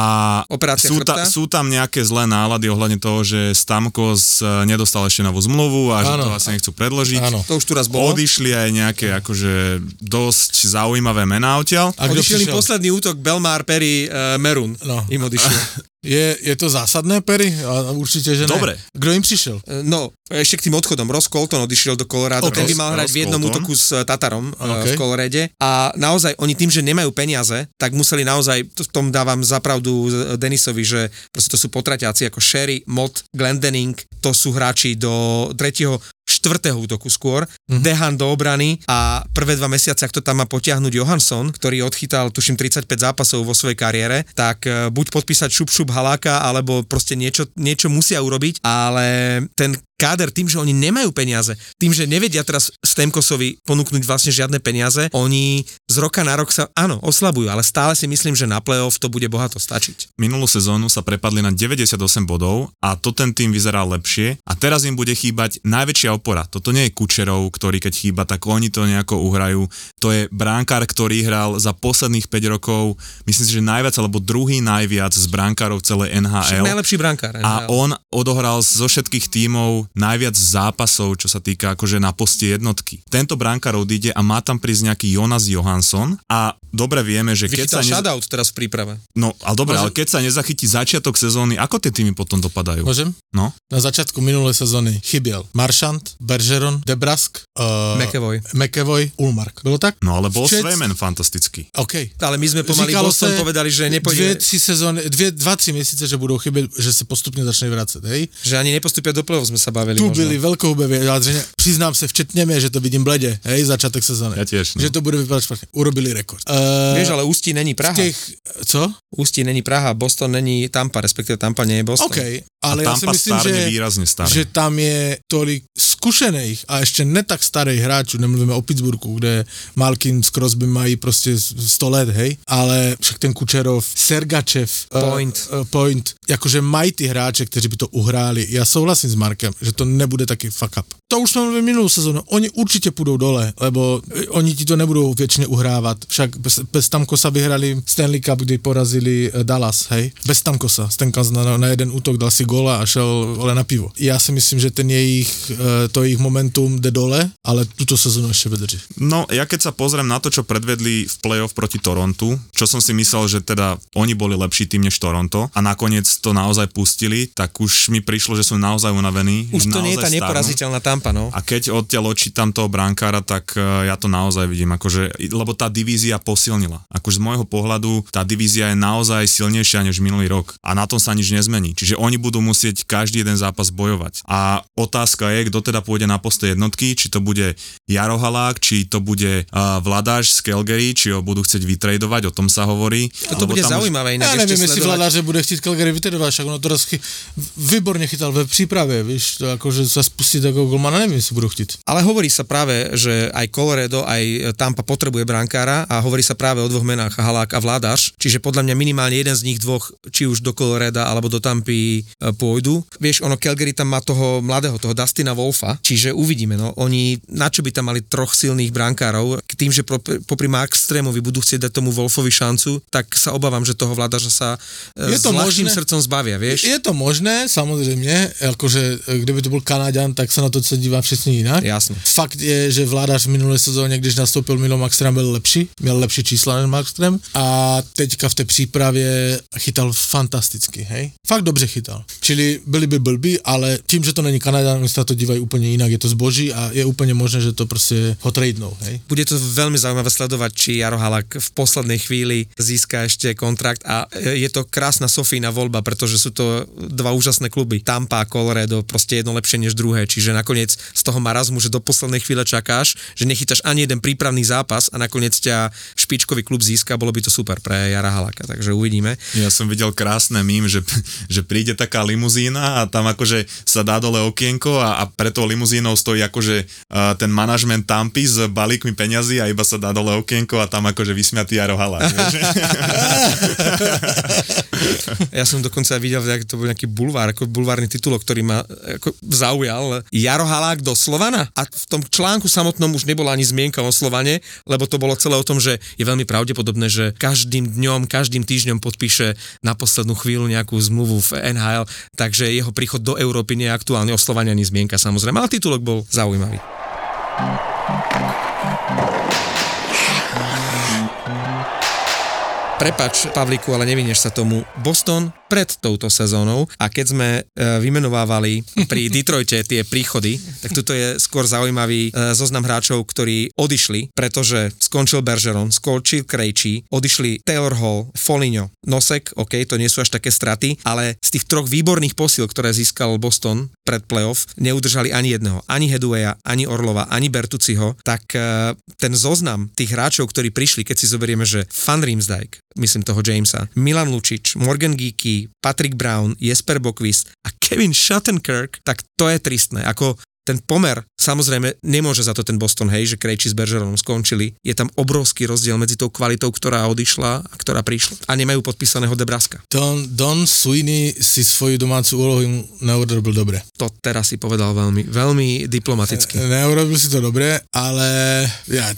Operácia sú, ta, sú tam nejaké zlé nálady ohľadne toho, že Stamkos eh, nedostal ešte novú zmluvu a že Áno. to asi nechcú predložiť. Áno. To už tu raz bolo. Odišli aj nejaké akože dosť zaujímavé mená odtiaľ. A Odišiel im posledný útok Belmar Perry uh, Merun. No. Im odišiel. (laughs) Je, je to zásadné, Perry? A určite, že ne. Dobre. Kdo im prišiel? Eh, No, ešte k tým odchodom. Ross Colton odišiel do Colorado, Ok. okay. ten by mal hrať Ross v jednom Colton. útoku s eh, Tatarom Ok. okay. v Colorade. A naozaj, oni tým, že nemajú peniaze, tak museli naozaj, to, v tom dávam zapravdu Denisovi, že proste to sú potraťáci ako Sherry, Mott, Glendening, to sú hráči do tretieho štvrtého útoku skôr, mm-hmm. Dehan do obrany a prvé dva mesiace, ak to tam má potiahnuť Johansson, ktorý odchytal tuším 35 zápasov vo svojej kariére, tak eh, buď podpísať šup šup haláka, alebo proste niečo, niečo musia urobiť, ale ten káder tým, že oni nemajú peniaze, tým, že nevedia teraz Stemkosovi ponúknuť vlastne žiadne peniaze, oni z roka na rok sa, áno, oslabujú, ale stále si myslím, že na playoff to bude bohato stačiť. Minulú sezónu sa prepadli na 98 bodov a to ten tým vyzeral lepšie a teraz im bude chýbať najväčšia opora. Toto nie je Kučerov, ktorý keď chýba, tak oni to nejako uhrajú. To je bránkár, ktorý hral za posledných 5 rokov, myslím si, že najviac alebo druhý najviac z bránkárov celej NHL. Najlepší brankár. A on odohral zo všetkých tímov najviac zápasov, čo sa týka akože na poste jednotky. Tento brankár odíde a má tam prísť nejaký Jonas Johansson a dobre vieme, že keď sa... Nez- teraz v príprave. No, ale dobre, Môžem? ale keď sa nezachytí začiatok sezóny, ako tie týmy potom dopadajú? Môžem? No, Na začiatku minulej sezóny chybiel Maršant, Bergeron, Debrask, uh, McAvoy. McAvoy, Ulmark. Bylo tak? no ale bol Včet- Svejmen fantastický. OK. Ale my sme pomaly Říkalo Boston povedali, že Dvě, nepôjde, tři sezóny, dvě, dva, tři měsíce, že budou chybět, že se postupně začne vracet, hej? že ani nepostupia do play-off, sme sa bavili. Tu možno. byli velkohubé vyjádřenia. Přiznám se, včetně mě, že to vidím bledě, hej, začátek sezóny. Ja tiež, no. Že to bude vypadat špatně. Urobili rekord. Uh, Vieš, ale Ústí není Praha. z těch, co? Ústí není Praha, Boston není Tampa, respektíve Tampa nie je Boston. OK, A ale já si Tampa myslím, že, výrazne starne. že tam je tolik zkušených a ještě ne starých hráčů, nemluvíme o Pittsburghu, kde Malkin s Crosby mají prostě 100 let, hej, ale však ten Kučerov, Sergačev, Point. uh, uh, Point, jakože mají ty hráče, kteří by to uhráli. Já souhlasím s Markem, že to nebude taky fuck up. To už jsme mluvili minulou sezónu. Oni určitě půjdou dole, lebo oni ti to nebudou věčně uhrávat. Však bez, bez Tamkosa vyhrali Stanley Cup, kdy porazili eh, Dallas, hej? Bez Tamkosa. Stankas na, na jeden útok dal si gola a šel ale na pivo. Já si myslím, že ten jejich, eh, to jejich momentum jde dole, ale tuto sezónu ještě vydrží. No, ja keď sa pozriem na to, čo predvedli v playoff proti Torontu, čo som si myslel, že teda oni boli lepší tým než Toronto a nakoniec to naozaj pustili, tak už mi prišlo, že sú naozaj unavení. Už to nie je tá neporaziteľná tampa, no. A keď odtiaľ odčítam toho brankára, tak e, ja to naozaj vidím, akože, lebo tá divízia posilnila. Akože z môjho pohľadu tá divízia je naozaj silnejšia než minulý rok a na tom sa nič nezmení. Čiže oni budú musieť každý jeden zápas bojovať. A otázka je, kto teda pôjde na poste jednotky, či to bude Jaro Halák, či to bude uh, Vladáš z Calgary, či ho budú chcieť vytredovať, o tom sa hovorí. To bude zaujímavé inak Ja neviem, ešte jestli sledovať. Vladáře bude chtít Calgary vytredovat, však ono to raz chy- výborně chytal ve přípravě, víš, to akože sa spustit ako golmana, nevím, jestli budou chtít. Ale hovorí sa práve, že aj Colorado, aj Tampa potrebuje brankára a hovorí sa práve o dvoch menách, Halák a Vládaš, čiže podľa mňa minimálne jeden z nich dvoch, či už do Colorado alebo do Tampy e, pôjdu. Vieš, ono Calgary tam má toho mladého, toho Dustina Wolfa, čiže uvidíme, no. Oni, na čo by tam mali troch silných brankárov, k tým, že popri Markstremovi budú chcieť dať tomu Wolfovi šancu, tak sa obávam, že toho Vládaža sa e, Je to s možné. srdcom zbavia, vieš. Je to možné, samozřejmě, jakože e, kdyby to byl Kanaďan, tak se na to dívá přesně jinak. Jasne. Fakt je, že vládař v minulé sezóně, když nastoupil Milo Maxtrem, byl lepší, měl lepší čísla než Maxtrem a teďka v té přípravě chytal fantasticky, hej? Fakt dobře chytal. Čili byli by blbí, ale tím, že to není Kanaďan, oni se na to dívají úplně jinak, je to zboží a je úplně možné, že to prostě ho tradenou, hej? Bude to veľmi zaujímavé sledovať, či Jaro Halak v poslednej chvíli získa ešte kontrakt a e, je to krásna Sofína voľba, pretože sú to dva úžasné kluby. Tampa a Colorado, proste jedno lepšie než druhé, čiže nakoniec z toho marazmu, že do poslednej chvíle čakáš, že nechytáš ani jeden prípravný zápas a nakoniec ťa špičkový klub získa, bolo by to super pre Jara Halaka, takže uvidíme. Ja som videl krásne mím, že, že príde taká limuzína a tam akože sa dá dole okienko a, a pre tou limuzínou stojí akože uh, ten manažment Tampy s balíkmi peňazí a iba sa dá dole okienko a tam akože vysmiatý Jaro Halák. (laughs) Ja som dokonca videl, to bol nejaký bulvár, ako bulvárny titulok, ktorý ma ako zaujal. Jaro Halák do Slovana a v tom článku samotnom už nebola ani zmienka o Slovane, lebo to bolo celé o tom, že je veľmi pravdepodobné, že každým dňom, každým týždňom podpíše na poslednú chvíľu nejakú zmluvu v NHL, takže jeho príchod do Európy nie je aktuálne o Slovane ani zmienka samozrejme, ale titulok bol zaujímavý. Prepač, Pavliku, ale nevynieš sa tomu. Boston pred touto sezónou a keď sme e, vymenovávali pri (laughs) Detroite tie príchody, tak tuto je skôr zaujímavý e, zoznam hráčov, ktorí odišli, pretože skončil Bergeron, skončil Krejčí, odišli Taylor Hall, Foligno, Nosek, OK, to nie sú až také straty, ale z tých troch výborných posil, ktoré získal Boston pred playoff, neudržali ani jedného, ani Hedueja, ani Orlova, ani Bertuciho, tak e, ten zoznam tých hráčov, ktorí prišli, keď si zoberieme, že Van Riemsdyk, myslím toho Jamesa, Milan Lučič, Morgan Geeky, Patrick Brown, Jesper Bokvist a Kevin Shattenkirk, tak to je tristné. Ako ten pomer, samozrejme, nemôže za to ten Boston, hej, že Krejči s Bergeronom skončili. Je tam obrovský rozdiel medzi tou kvalitou, ktorá odišla a ktorá prišla. A nemajú podpísaného Debraska. Don, Don Sweeney si svoju domácu úlohu neurobil dobre. To teraz si povedal veľmi, veľmi diplomaticky. Neurobil si to dobre, ale ja,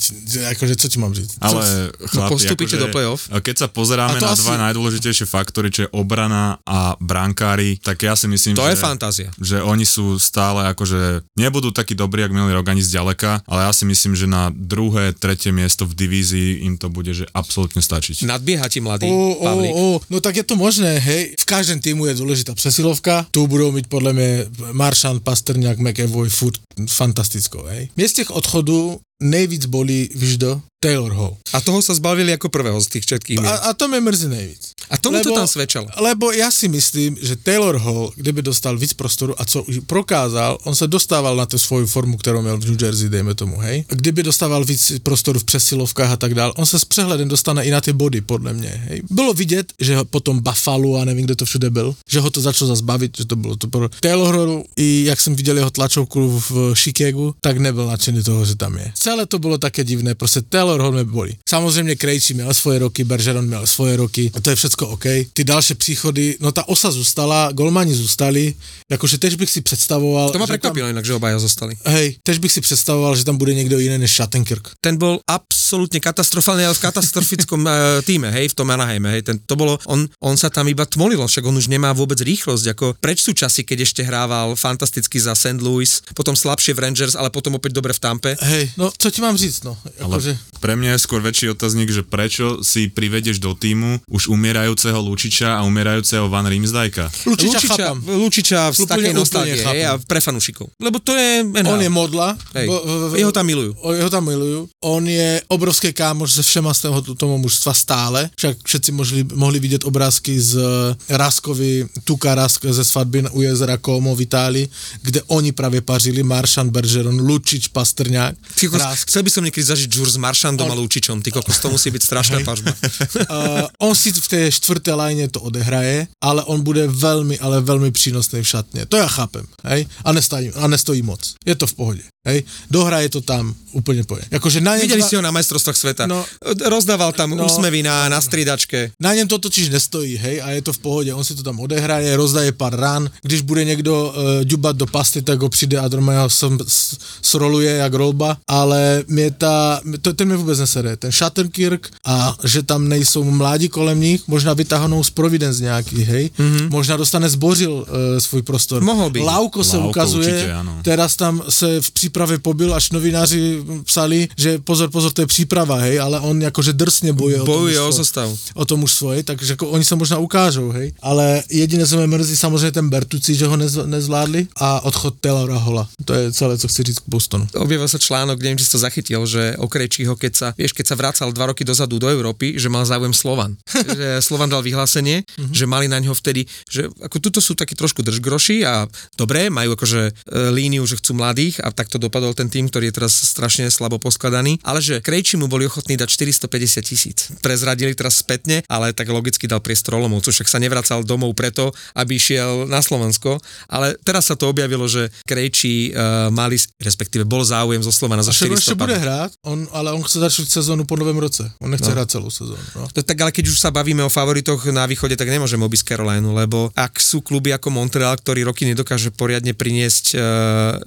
akože co ti mám říct? Ale chlapi, No, postúpite akože, do play-off. Keď sa pozeráme na asi- dva najdôležitejšie faktory, čo je obrana a brankári, tak ja si myslím, To že, je fantázia. že oni sú stále akože, nebudú takí dobrí, ak minulý rok ani zďaleka, ale ja si myslím, že na druhé, tretie miesto v divízii im to bude, že absolútne stačiť. Nadbieha ti mladý O, o, Pavlík. o, no tak je to možné, hej. V každém týmu je dôležitá přesilovka. Tu budou mít podle mě Maršan, Pastrňák, McEvoy, furt fantastickou, hej. Těch odchodů nejvíc bolí, víš do? Taylor Hall. A toho sa zbavili ako prvého z tých všetkých. A, a to mě mrzí nejvíc. A tomu to tam svedčalo. Lebo já si myslím, že Taylor Hall, kdyby dostal víc prostoru a co už prokázal, on se dostával na tu svoju formu, kterou měl v New Jersey, dejme tomu, hej. Kdyby dostával víc prostoru v přesilovkách a tak dál, on se s přehledem dostane i na ty body, podle mě, hej. Bylo vidět, že potom Buffalo a nevím, kde to všude byl, že ho to začalo zase bavit, že to bylo to pro Taylor i jak jsem viděl jeho tlačovku v Chicagu, tak nebyl nadšený toho, že tam je. Celé to bylo také divné, prostě Taylor Mě bolí. Samozřejmě Krejčí měl svoje roky, Bergeron měl svoje roky, a to je všecko OK. Ty další příchody, no ta osa zůstala, golmani zůstali, jakože tež bych si představoval... To ma prekvapilo inak, že obaja zostali. Hej, tež bych si představoval, že tam bude někdo jiný než Shattenkirk. ten bol absolútne katastrofálny, ale v katastrofickom uh, (laughs) týme, hej, v tom Anaheime, hej, ten, to bolo, on, on sa tam iba tmolilo, však on už nemá vôbec rýchlosť, ako preč sú časy, keď ešte hrával fantasticky za St. Louis, potom slabšie v Rangers, ale potom opäť dobre v Tampe. Hej, no co ti mám říct, no. Ale Jakože, pre mňa je skôr väčší otáznik, že prečo si privedeš do týmu už umierajúceho Lučiča a umierajúceho Van Rimsdajka. Lučiča, Lučiča, chápam. Lučiča z Úplne- takej úplne nostalgie, hej, chápem. a pre fanúšikov. Lebo to je NHL. On je modla. Hej, bo- v- v- jeho tam milujú. O, jeho tam milujú. On je obrovský kámoš se všema z toho, tomu mužstva stále. Však všetci mohli, mohli vidět obrázky z eh, Raskovi, Tuka Rask ze svatby u jezera Como v Itálii, kde oni právě pařili Maršan, Bergeron, Lučič, Pastrňák. Rask. chcel by som niekedy zažiť žur s Maršandom a Lučičom, ty kokos, to musí byť strašná pažba. Uh, (laughs) on si v té čtvrté lajně to odehraje, ale on bude velmi, ale velmi přínosný v šatně. To já chápem, hej? A nestojí, a nestojí moc. Je to v pohodě, hej? Dohraje to tam úplně poje. Jakože na něm, Videli ste ho na majstrovstvách sveta. No. Rozdával tam No. úsmevy na, na stridačke. na něm to totiž nestojí, hej, a je to v pohodě. On si to tam odehraje, rozdaje pár ran. Když bude někdo uh, ďubat do pasty, tak ho přijde a normálně ho som, s, sroluje jak rolba, ale mě ta, to, ten mě vůbec nesere. Ten Shattenkirk a že tam nejsou mládí kolem nich, možná vytáhnou z Providence nějaký, hej. Mm-hmm. Možná dostane zbořil uh, svůj prostor. Mohol by. Lauko se Lauko ukazuje, určitě, ano. teraz tam se v přípravě pobil, až novináři psali, že pozor, pozor, to je příprava, hej, ale on jakože drsně bojuje o Bojuje o mužstvo zostavu. o tom už svoje, takže jako oni se možná ukážou, hej. Ale jediné, co mě mrzí, samozřejmě ten Bertuci, že ho nez, nezvládli a odchod Taylora Hola. To je celé, co chci říct k Bostonu. objavil sa článok, neviem, či si to zachytil, že Okrejčího, keď sa, vieš, keď sa vracal dva roky dozadu do Európy, že mal záujem Slovan. (laughs) že Slovan dal vyhlásenie, že mali na ňo vtedy, že ako tuto sú takí trošku držgroši a dobre, majú akože e, líniu, že chcú mladých a takto dopadol ten tým, ktorý je teraz strašne slabo poskladaný, ale že Krejči mu boli ochotní dať 450 tisíc. Prezradili teraz spätne, ale tak logicky dal priestor Olomoucu, však sa nevracal domov preto, aby šiel na Slovensko, ale teraz sa to objavilo, že Krejči uh, mali, respektíve bol záujem zo Slovana za A však on 400 ještě bude hrát, on, ale on chce začít sezónu po novém roce. On nechce No. hrát celou sezónu. No. To, tak ale keď už sa bavíme o favoritoch na východe, tak nemôžeme obísť Carolinu, lebo ak sú kluby ako Montreal, ktorý roky nedokáže poriadne priniesť uh,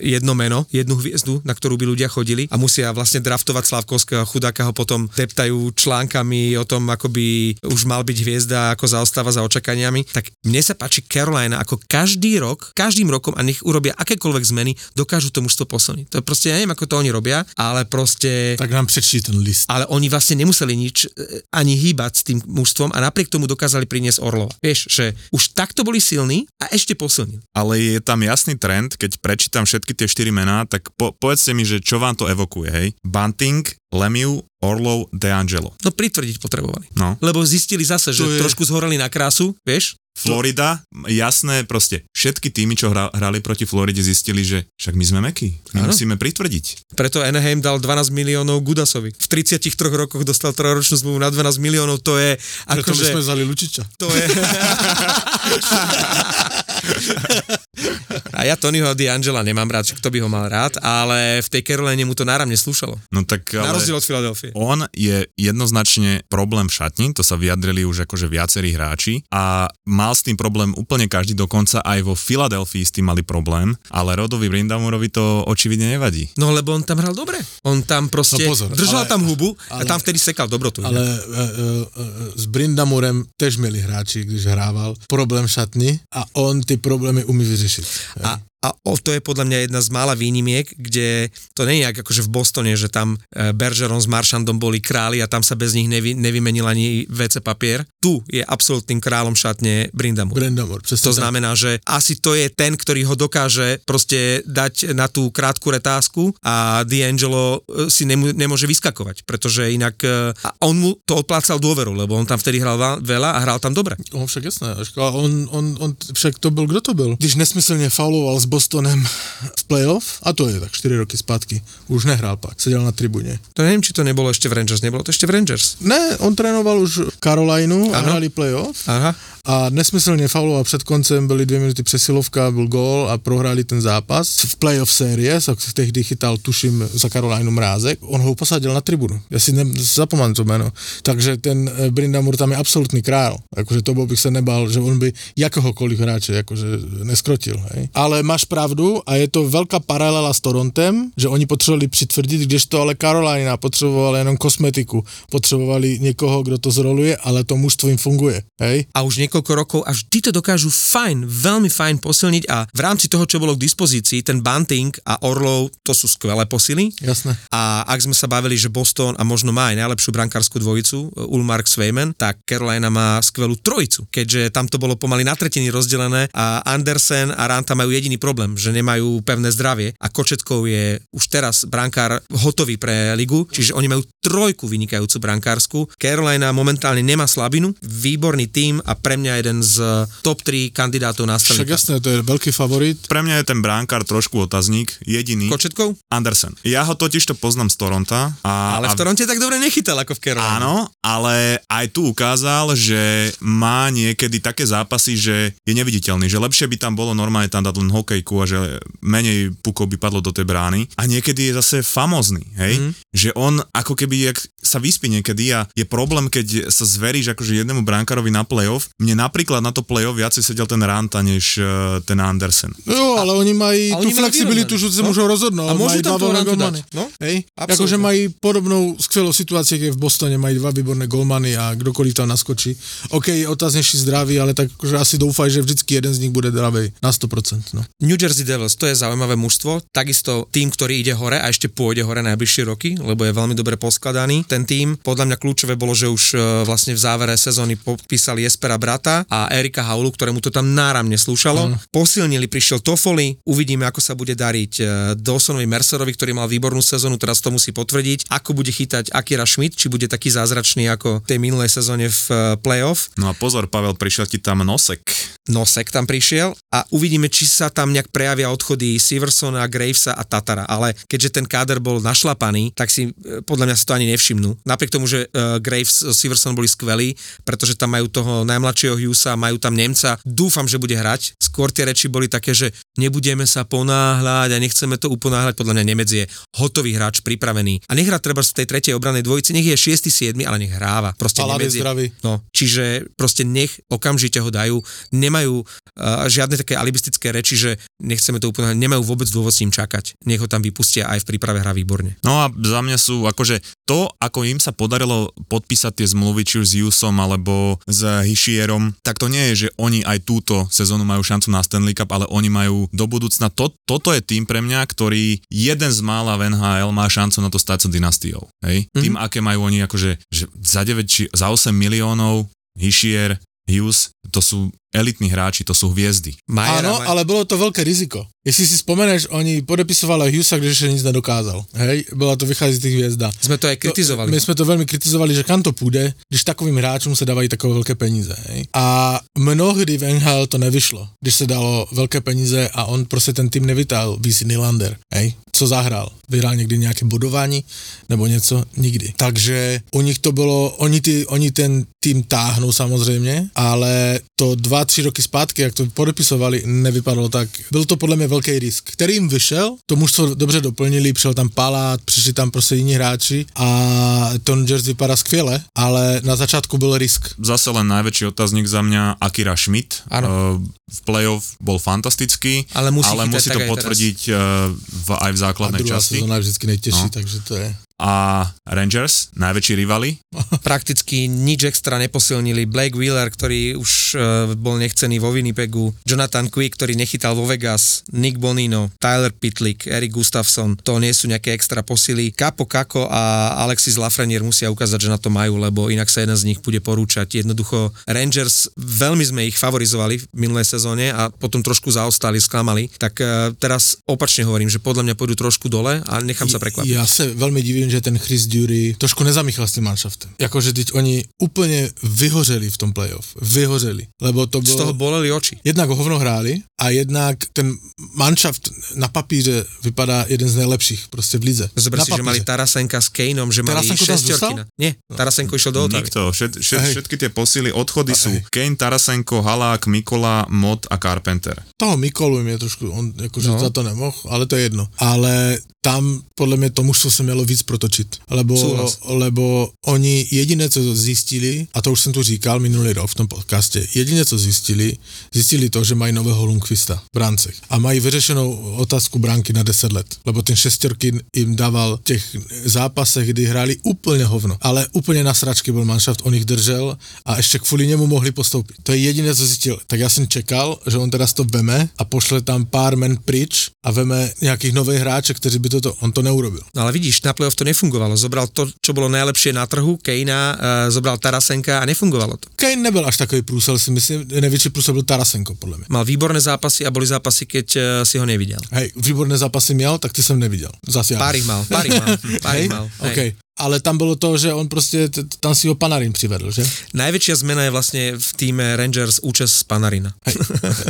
jedno meno, jednu hviezdu, na ktorú by ľudia chodili a musia vlastne draftovať Slavkovského a chudáka ho potom deptajú článkami o tom, ako by už mal byť hviezda, ako zaostáva za očakaniami, tak mne sa páči Carolina, ako každý rok, každým rokom a nech urobia akékoľvek zmeny, dokážu to mužstvo posilniť. To je proste, ja neviem, ako to oni robia, ale proste... Tak nám přečti ten list. ale oni vlastne nemuseli nič e, ani hýbať s tým mužstvom a napriek tomu dokázali priniesť Orlova. Vieš, že už takto boli silní a ešte posilnili. Ale je tam jasný trend, keď prečítam všetky tie štyri mená, tak po, povedzte mi, že čo vám to evokuje, hej? Bunting, Lemieux, Orlov, DeAngelo. No pritvrdiť potrebovali. No. Lebo zistili zase, že To je- trošku zhoreli na krásu, vieš? Florida, jasné, proste všetky týmy, čo hra, hrali proti Floride, zistili, že však my sme mekí, my Áno. musíme pritvrdiť. Preto Anaheim dal 12 miliónov Gudasovi. V 33 rokoch dostal trojročnú zmluvu na 12 miliónov, to je Proto my akože... jsme vzali Lučiča. To je... (laughs) (laughs) A ja Tonyho D'Angela nemám rád, kto by ho mal rád, ale v tej Caroline mu to náramne slúšalo. No tak Na ale rozdiel od Filadelfie. on je jednoznačne problém v šatni, to sa vyjadrili už akože viacerí hráči a mal s tým problém úplne každý, dokonca aj vo Filadelfii s tým mali problém, ale Rodovi Brindamurovi to očividne nevadí. No lebo on tam hral dobre. On tam proste No pozor, držal ale- tam hubu a ale- tam vtedy sekal dobrotu. Ale e, e, e, s Brindamurem tež měli hráči, když hrával, problém v šatni a on ty problémy umí vyřešit. A, a o, to je podľa mňa jedna z mála výnimiek, kde to nie je jak akože v Bostone, že tam e, Bergeron s Marchandom boli králi a tam sa bez nich nevy, nevymenil ani WC papier. Tu je absolútnym kráľom šatne Brindamur. Brindamur, To znamená, že asi to je ten, ktorý ho dokáže proste dať na tú krátku retázku a D'Angelo e, si nemu, nemôže vyskakovať, pretože inak e, a on mu to odplácal dôveru, lebo on tam vtedy hral veľa a hral tam dobre. No však jasné, on, on, on, však to byl, kdo to byl? Když nesmyslně fauloval s Bostonem v playoff, a to je tak 4 roky zpátky, už nehrál pak, sedel na tribuně. To neviem, či to nebolo ešte v Rangers. Nebolo to ešte v Rangers? Ne, on trénoval už Carolinu a hrali playoff. Aha. a nesmyslně fauloval před koncem, byly dvě minuty přesilovka, byl gól a prohráli ten zápas. V playoff série, tehdy chytal, tuším, za Karolajnu Mrázek, on ho posadil na tribunu. Já si ne, to jméno. Takže ten eh, Brindamur tam je absolutní král. Jakože to bych se nebal, že on by jakohokoliv hráče jakože neskrotil. Hej. Ale máš pravdu a je to velká paralela s Torontem, že oni potřebovali přitvrdit, kdežto ale Karolina potřebovala jenom kosmetiku. Potřebovali někoho, kdo to zroluje, ale to mužstvo jim funguje. Hej. A už niekoľko rokov a vždy to dokážu fajn, veľmi fajn posilniť a v rámci toho, čo bolo k dispozícii, ten Bunting a Orlov, to sú skvelé posily. Jasné. A ak sme sa bavili, že Boston a možno má aj najlepšiu brankárskú dvojicu, Ulmark Svejman, tak Carolina má skvelú trojicu, keďže tam to bolo pomaly na tretiny rozdelené a Andersen a Ranta majú jediný problém, že nemajú pevné zdravie a Kočetkov je už teraz brankár hotový pre ligu, čiže oni majú trojku vynikajúcu brankárskú. Carolina momentálne nemá slabinu, výborný tým a pre mňa jeden z top 3 kandidátov na Však jasné, to je veľký favorit. Pre mňa je ten bránkár trošku otazník, jediný. Kočetkov? Andersen. Ja ho totiž to poznám z Toronta. A, ale v Toronte tak dobre nechytal ako v Caroline. Áno, ale aj tu ukázal, že má niekedy také zápasy, že je neviditeľný, že lepšie by tam bolo normálne tam dať len hokejku a že menej pukov by padlo do tej brány. A niekedy je zase famózny, hej? Mm. Že on ako keby, jak sa vyspí niekedy a je problém, keď sa zveríš akože jednému bránkarovi na playoff. Mne napríklad na to playoff viacej sedel ten Ranta, než uh, ten Andersen. Jo, ale a, oni mají tu flexibilitu, že sa no? môžu rozhodnúť. A môžu tam toho Rantu dať. No? Hej? Akože mají podobnou skvelou situáciu, keď v Bostone mají dva výborné golmany a kdokoliv tam naskočí. OK, otázneši zdraví, ale tak akože asi doufaj, že vždycky jeden z nich bude zdravý na 100%. No. New Jersey Devils, to je zaujímavé mužstvo, takisto tým, ktorý ide hore a ešte pôjde hore najbližšie roky, lebo je veľmi dobre poskladaný. Ten tým, podľa mňa kľúčové bolo, že už e, vlastne v závere sezóny podpísali Jespera Brata a Erika Haulu, ktorému to tam náramne slúšalo. Mm. Posilnili, prišiel Toffoli, uvidíme, ako sa bude dariť e, Dawsonovi Mercerovi, ktorý mal výbornú sezónu, teraz to musí potvrdiť, ako bude chytať Akira Schmidt, či bude taký zázračný ako v tej minulej sezóne v e, playoff. No a pozor, Pavel, prišiel ti tam Nosek. Nosek tam prišiel a uvidíme, či sa tam nejak prejavia odchody Siversona, Gravesa a Tatara, ale keďže ten káder bol našlapaný, tak si podľa mňa si to ani nevšimnú. Napriek tomu, že uh, Graves, Siverson boli skvelí, pretože tam majú toho najmladšieho Hughesa, majú tam Nemca, dúfam, že bude hrať. Skôr tie reči boli také, že nebudeme sa ponáhľať a nechceme to uponáhľať, podľa mňa Nemec je hotový hráč, pripravený. A nech hrá treba v tej tretej obranej dvojici, nech je 6. 7, ale nech hráva. Proste Nemec je. No, čiže proste nech okamžite ho dajú. Nemajú uh, žiadne také alibistické reči, že nechceme to uponáhľať, nemajú vôbec dôvod s ním čakať. Nech ho tam vypustia aj v príprave hra výborne. No a za mňa sú akože to, ako im sa podarilo podpísať tie zmluvy, či už s Jusom alebo s Hišierom, tak to nie je, že oni aj túto sezónu majú šancu na Stanley Cup, ale oni majú do budúcna. To, toto je tým pre mňa, ktorý jeden z mála v NHL má šancu na to stať sa dynastiou. Hej? Mm-hmm. Tým, aké majú oni akože že za 9 či za 8 miliónov Hišier, Hughes, to sú elitní hráči, to sú hviezdy. Majera, Áno, ale bolo to veľké riziko. Jestli si spomeneš, oni podepisovali Hughesa, když ešte nic nedokázal. Hej, bola to vychází z tých hviezda. Sme to aj kritizovali. To, my sme to veľmi kritizovali, že kam to půjde, když takovým hráčům se dávají takové veľké peníze. Hej. A mnohdy v NHL to nevyšlo, když se dalo veľké peníze a on prostě ten tým nevytáhl, VC Nylander. Hej, co zahrál? Vyhrál někdy nějaké bodování nebo něco? Nikdy. Takže u nich to bylo, oni, ty, oni ten tým táhnou samozřejmě, ale to dva, tři roky zpátky, jak to podepisovali, nevypadalo tak. Byl to podle mě velký risk, který jim vyšel, to mužstvo dobře doplnili, přišel tam Palát, přišli tam prostě jiní hráči a ten Jersey vypadá skvěle, ale na začátku byl risk. Zase len najväčší otáznik za mňa Akira Schmidt. Ano. Uh, v playoff bol fantastický, ale musí, ale musí to potvrdiť uh, v, aj v základnej a druhá časti. sezóna je vždycky nejtěžší, no. takže to je a Rangers, najväčší rivali. (laughs) Prakticky nič extra neposilnili. Blake Wheeler, ktorý už uh, bol nechcený vo Winnipegu, Jonathan Quick, ktorý nechytal vo Vegas, Nick Bonino, Tyler Pitlick, Eric Gustafsson, to nie sú nejaké extra posily. Capo Kako a Alexis Lafreniere musia ukázať, že na to majú, lebo inak sa jeden z nich bude porúčať. Jednoducho Rangers, veľmi sme ich favorizovali v minulej sezóne a potom trošku zaostali, sklamali. Tak uh, teraz opačne hovorím, že podľa mňa pôjdu trošku dole a nechám sa prekvapiť. Ja sa veľmi divím, divím, že ten Chris Dury trošku nezamýchal s tím manšaftem. Jakože teď oni úplně vyhořeli v tom playoff. Vyhořeli. Lebo to bylo... Z toho boleli oči. Jednak hovno hráli a jednak ten manšaft na papíře vypadá jeden z nejlepších prostě v lize. Zober si, že mali Tarasenka s Kaneom, že mali Tarasenko šestorky. Na... Nie, Tarasenko išiel do Otavy. Nikto, všet, všet, všetky tie posily, odchody sú Kane, Tarasenko, Halák, Mikola, Mot a Carpenter. Toho Mikolu mi je trošku, on akože no. za to nemohl, ale to je jedno. Ale tam podle mě to mužstvo se mělo víc protočit, lebo, lebo oni jediné, co zjistili, a to už jsem tu říkal minulý rok v tom podcaste, jediné, co zjistili, zjistili to, že mají nového Lundqvista v brancech a mají vyřešenou otázku branky na 10 let, lebo ten šestorky jim dával těch zápasech, kdy hráli úplně hovno, ale úplně na sračky byl manšaft, on ich držel a ještě kvůli němu mohli postoupit. To je jediné, co zjistil. Tak já jsem čekal, že on teraz to veme a pošle tam pár men pryč a veme nějakých nových hráček, kteří by toto, on to neurobil. No ale vidíš, na playoff to nefungovalo. Zobral to, čo bolo najlepšie na trhu, Kejna, uh, zobral Tarasenka a nefungovalo to. Kane nebyl až takový průsel, si myslím, největší průsel byl Tarasenko, podle mě. Mal výborné zápasy a boli zápasy, keď uh, si ho nevidel. Hej, výborné zápasy měl, tak ty jsem neviděl. Zase pár ich mal, pár ich mal, (laughs) pár ich mal. Hej. Okay ale tam bolo to, že on proste, tam si ho Panarin privedl, že? Najväčšia zmena je vlastne v týme Rangers účast z Panarina. Hej,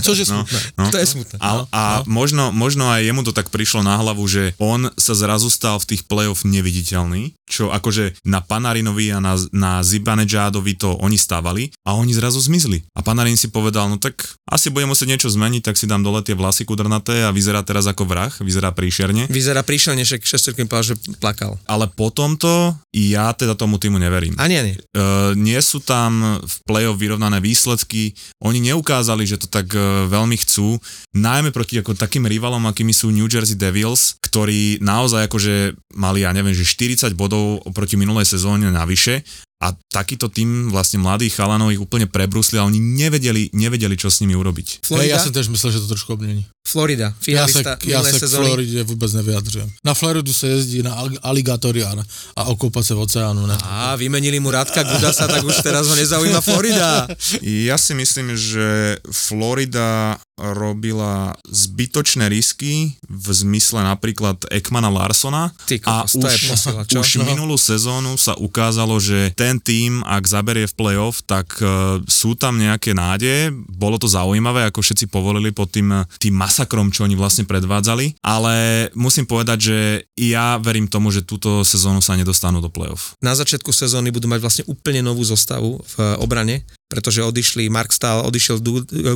což je no, smutné. No, no, to je smutné. A, no, a no. Možno, možno aj jemu to tak prišlo na hlavu, že on sa zrazu stal v tých play-off neviditeľný, čo akože na Panarinovi a na, na Zibanejádovi to oni stávali a oni zrazu zmizli. A Panarin si povedal, no tak asi budem musieť niečo zmeniť, tak si dám dole tie vlasy kudrnaté a vyzerá teraz ako vrah, vyzerá príšerne. Vyzerá príšerne, však šestorkým povedal, že plakal. Ale potom to ja teda tomu týmu neverím. Ani, ani. Uh, nie sú tam v play-off vyrovnané výsledky, oni neukázali, že to tak uh, veľmi chcú, najmä proti ako takým rivalom, akými sú New Jersey Devils, ktorí naozaj akože mali, ja neviem, že 40 bodov oproti minulej sezóne navyše a takýto tým vlastne mladých chalanov ich úplne prebrusli a oni nevedeli, nevedeli čo s nimi urobiť. Florida? Ja, ja som tiež myslel, že to trošku obmení. Florida, finalista ja sa, ja sa k Floride vôbec nevyjadřujem. Na Floridu sa jezdí na aligátory a, a okúpať sa v oceánu. Ne? Á, vymenili mu Radka Gudasa, tak už teraz ho nezaujíma Florida. Ja si myslím, že Florida robila zbytočné risky v zmysle napríklad Ekmana Larsona Ty, a už, posila, čo? už no. minulú sezónu sa ukázalo, že ten tým, ak zaberie v playoff, tak uh, sú tam nejaké nádeje. Bolo to zaujímavé, ako všetci povolili pod tým, tým masakrom, čo oni vlastne predvádzali, ale musím povedať, že ja verím tomu, že túto sezónu sa nedostanú do playoff. Na začiatku sezóny budú mať vlastne úplne novú zostavu v obrane, pretože odišli Mark Stahl, odišiel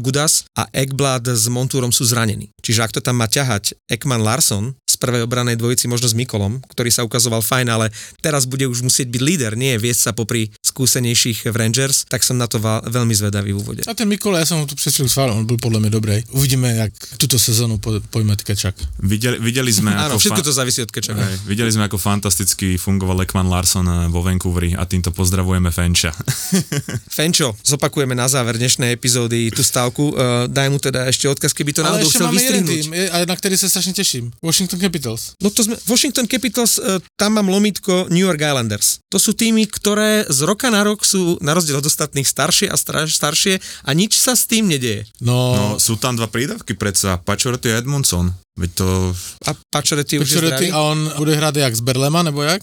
Gudas a Ekblad s Montúrom sú zranení. Čiže ak to tam má ťahať Ekman Larson prvej obranej dvojici možno s Mikolom, ktorý sa ukazoval fajn, ale teraz bude už musieť byť líder, nie viesť sa popri skúsenejších v Rangers, tak som na to veľmi zvedavý v úvode. A ten Mikola, ja som ho tu před chvíľou on byl podľa mňa dobrý. Uvidíme, jak túto sezónu po, pojme Kečak. Videli, videli sme, (laughs) Áno, všetko fa- to závisí od Kečaka. Hej, videli sme, ako fantasticky fungoval Ekman Larson eh, vo Vancouveri a týmto pozdravujeme Fenča. (laughs) (laughs) Fenčo, zopakujeme na záver dnešnej epizódy tú stavku. Uh, daj mu teda ešte odkaz, keby to náhodou chcel vystrihnúť. Tým, a na ktorý sa strašne teším. Washington Capitals. No to sme, Washington Capitals, uh, tam mám lomitko New York Islanders. To sú týmy, ktoré z roka na rok sú na rozdiel od ostatných staršie a staršie a nič sa s tým nedieje. No, no sú tam dva prídavky predsa, Pačorty a Edmondson. Veď to... A Pačorety už Pačorety a on bude hrať jak z Berlema, nebo jak?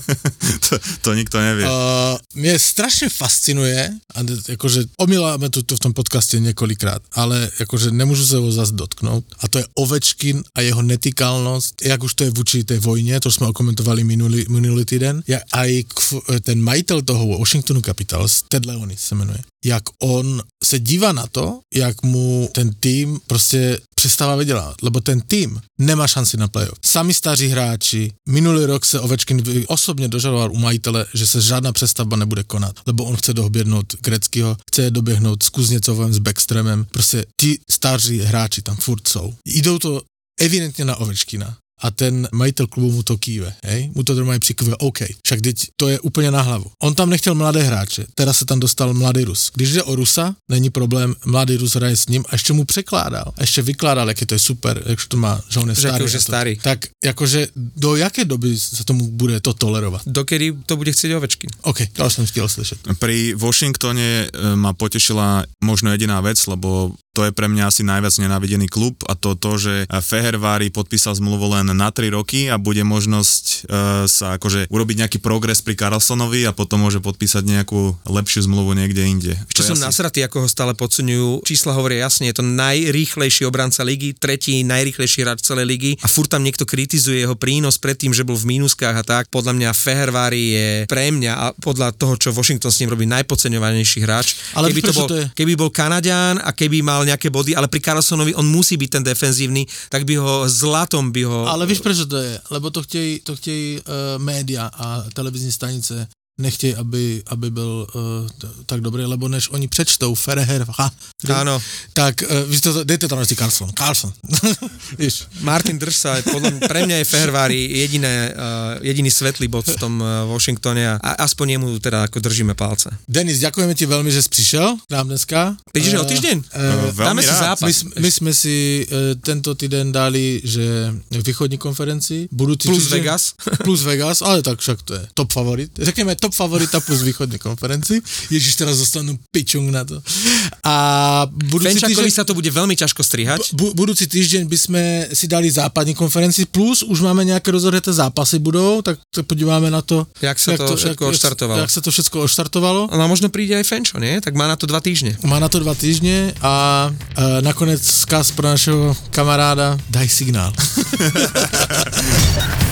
(laughs) to, to nikto nevie. Uh, mne strašne fascinuje, a akože omiláme to tu v tom podcaste niekoľkrát, ale akože nemôžu sa ho zase dotknúť. A to je Ovečkin a jeho netýkalnosť, jak už to je v určitej vojne, to sme okomentovali minulý, minulý týden. Ja, aj ten majiteľ toho Washingtonu Capitals, Ted Leonis sa menuje, jak on se dívá na to, jak mu ten tým prostě přestává vydělat, lebo ten tým nemá šanci na playoff. Sami staří hráči, minulý rok se Ovečkin osobně dožadoval u majitele, že se žádná přestavba nebude konat, lebo on chce dohběhnout Greckýho, chce doběhnout s Kuzněcovem, s Backstremem, prostě ti staří hráči tam furt jsou. Jdou to evidentně na Ovečkina a ten majitel klubu mu to kýve, hej? Mu to normálně přikýve, OK, však teď to je úplně na hlavu. On tam nechtěl mladé hráče, teraz se tam dostal mladý Rus. Když jde o Rusa, není problém, mladý Rus hraje s ním a ještě mu překládal. A ještě vykládal, jak je to je super, jak to má, že on je starý. Že starý. Tak jakože do jaké doby sa tomu bude to tolerovat? Dokedy to bude chcieť ovečky. OK, to som chtěl slyšet. Pri Washingtone e, ma potešila možno jediná vec, lebo to je pre mňa asi najviac nenávidený klub a to to, že Fehervári podpísal zmluvu len na 3 roky a bude možnosť uh, sa akože urobiť nejaký progres pri Carlsonovi a potom môže podpísať nejakú lepšiu zmluvu niekde inde. Ešte som asi... nasratý, ako ho stále podceňujú. Čísla hovoria jasne, je to najrýchlejší obranca ligy, tretí najrýchlejší hráč celej ligy a furt tam niekto kritizuje jeho prínos predtým, že bol v mínuskách a tak. Podľa mňa Fehervári je pre mňa a podľa toho, čo Washington s ním robí, najpodceňovanejší hráč. Ale keby, to bol, to je? keby bol Kanadian a keby mal nejaké body, ale pri Carlsonovi on musí byť ten defenzívny, tak by ho zlatom by ho... Ale víš, prečo to je? Lebo to chtějí, to chtějí uh, média a televizní stanice nechtějí, aby, aby byl uh, tak dobrý, lebo než oni přečtou Ferher, ha, Áno. tak uh, víš to, dejte to na Carlson, Carlson. (laughs) Martin Drsa, podľa, pre mňa je Ferrari jediné, uh, jediný svetlý bod v tom uh, Washingtone a, a aspoň jemu teda ako držíme palce. Denis, ďakujeme ti veľmi, že si prišiel k nám dneska. Prídeš uh, o týždeň? Uh, Dáme si zápas. My, my sme si uh, tento týden dali, že východní konferencii, budúci Plus týždeň, Vegas. Plus Vegas, ale tak však to je top favorit. Řekneme top favorita plus východnej konferencii. Ježiš, teraz zostanú pičung na to. A budúci Fenčakovi týždeň, sa to bude veľmi ťažko strihať. bu, budúci týždeň by sme si dali západní konferencii, plus už máme nejaké rozhodnuté zápasy budou, tak sa podíváme na to, Jak sa to všetko odštartovalo. Jak, jak sa to všetko odštartovalo. No a možno príde aj Fenčo, nie? Tak má na to dva týždne. Má na to dva týždne a e, nakoniec skaz pro našeho kamaráda daj signál. (laughs)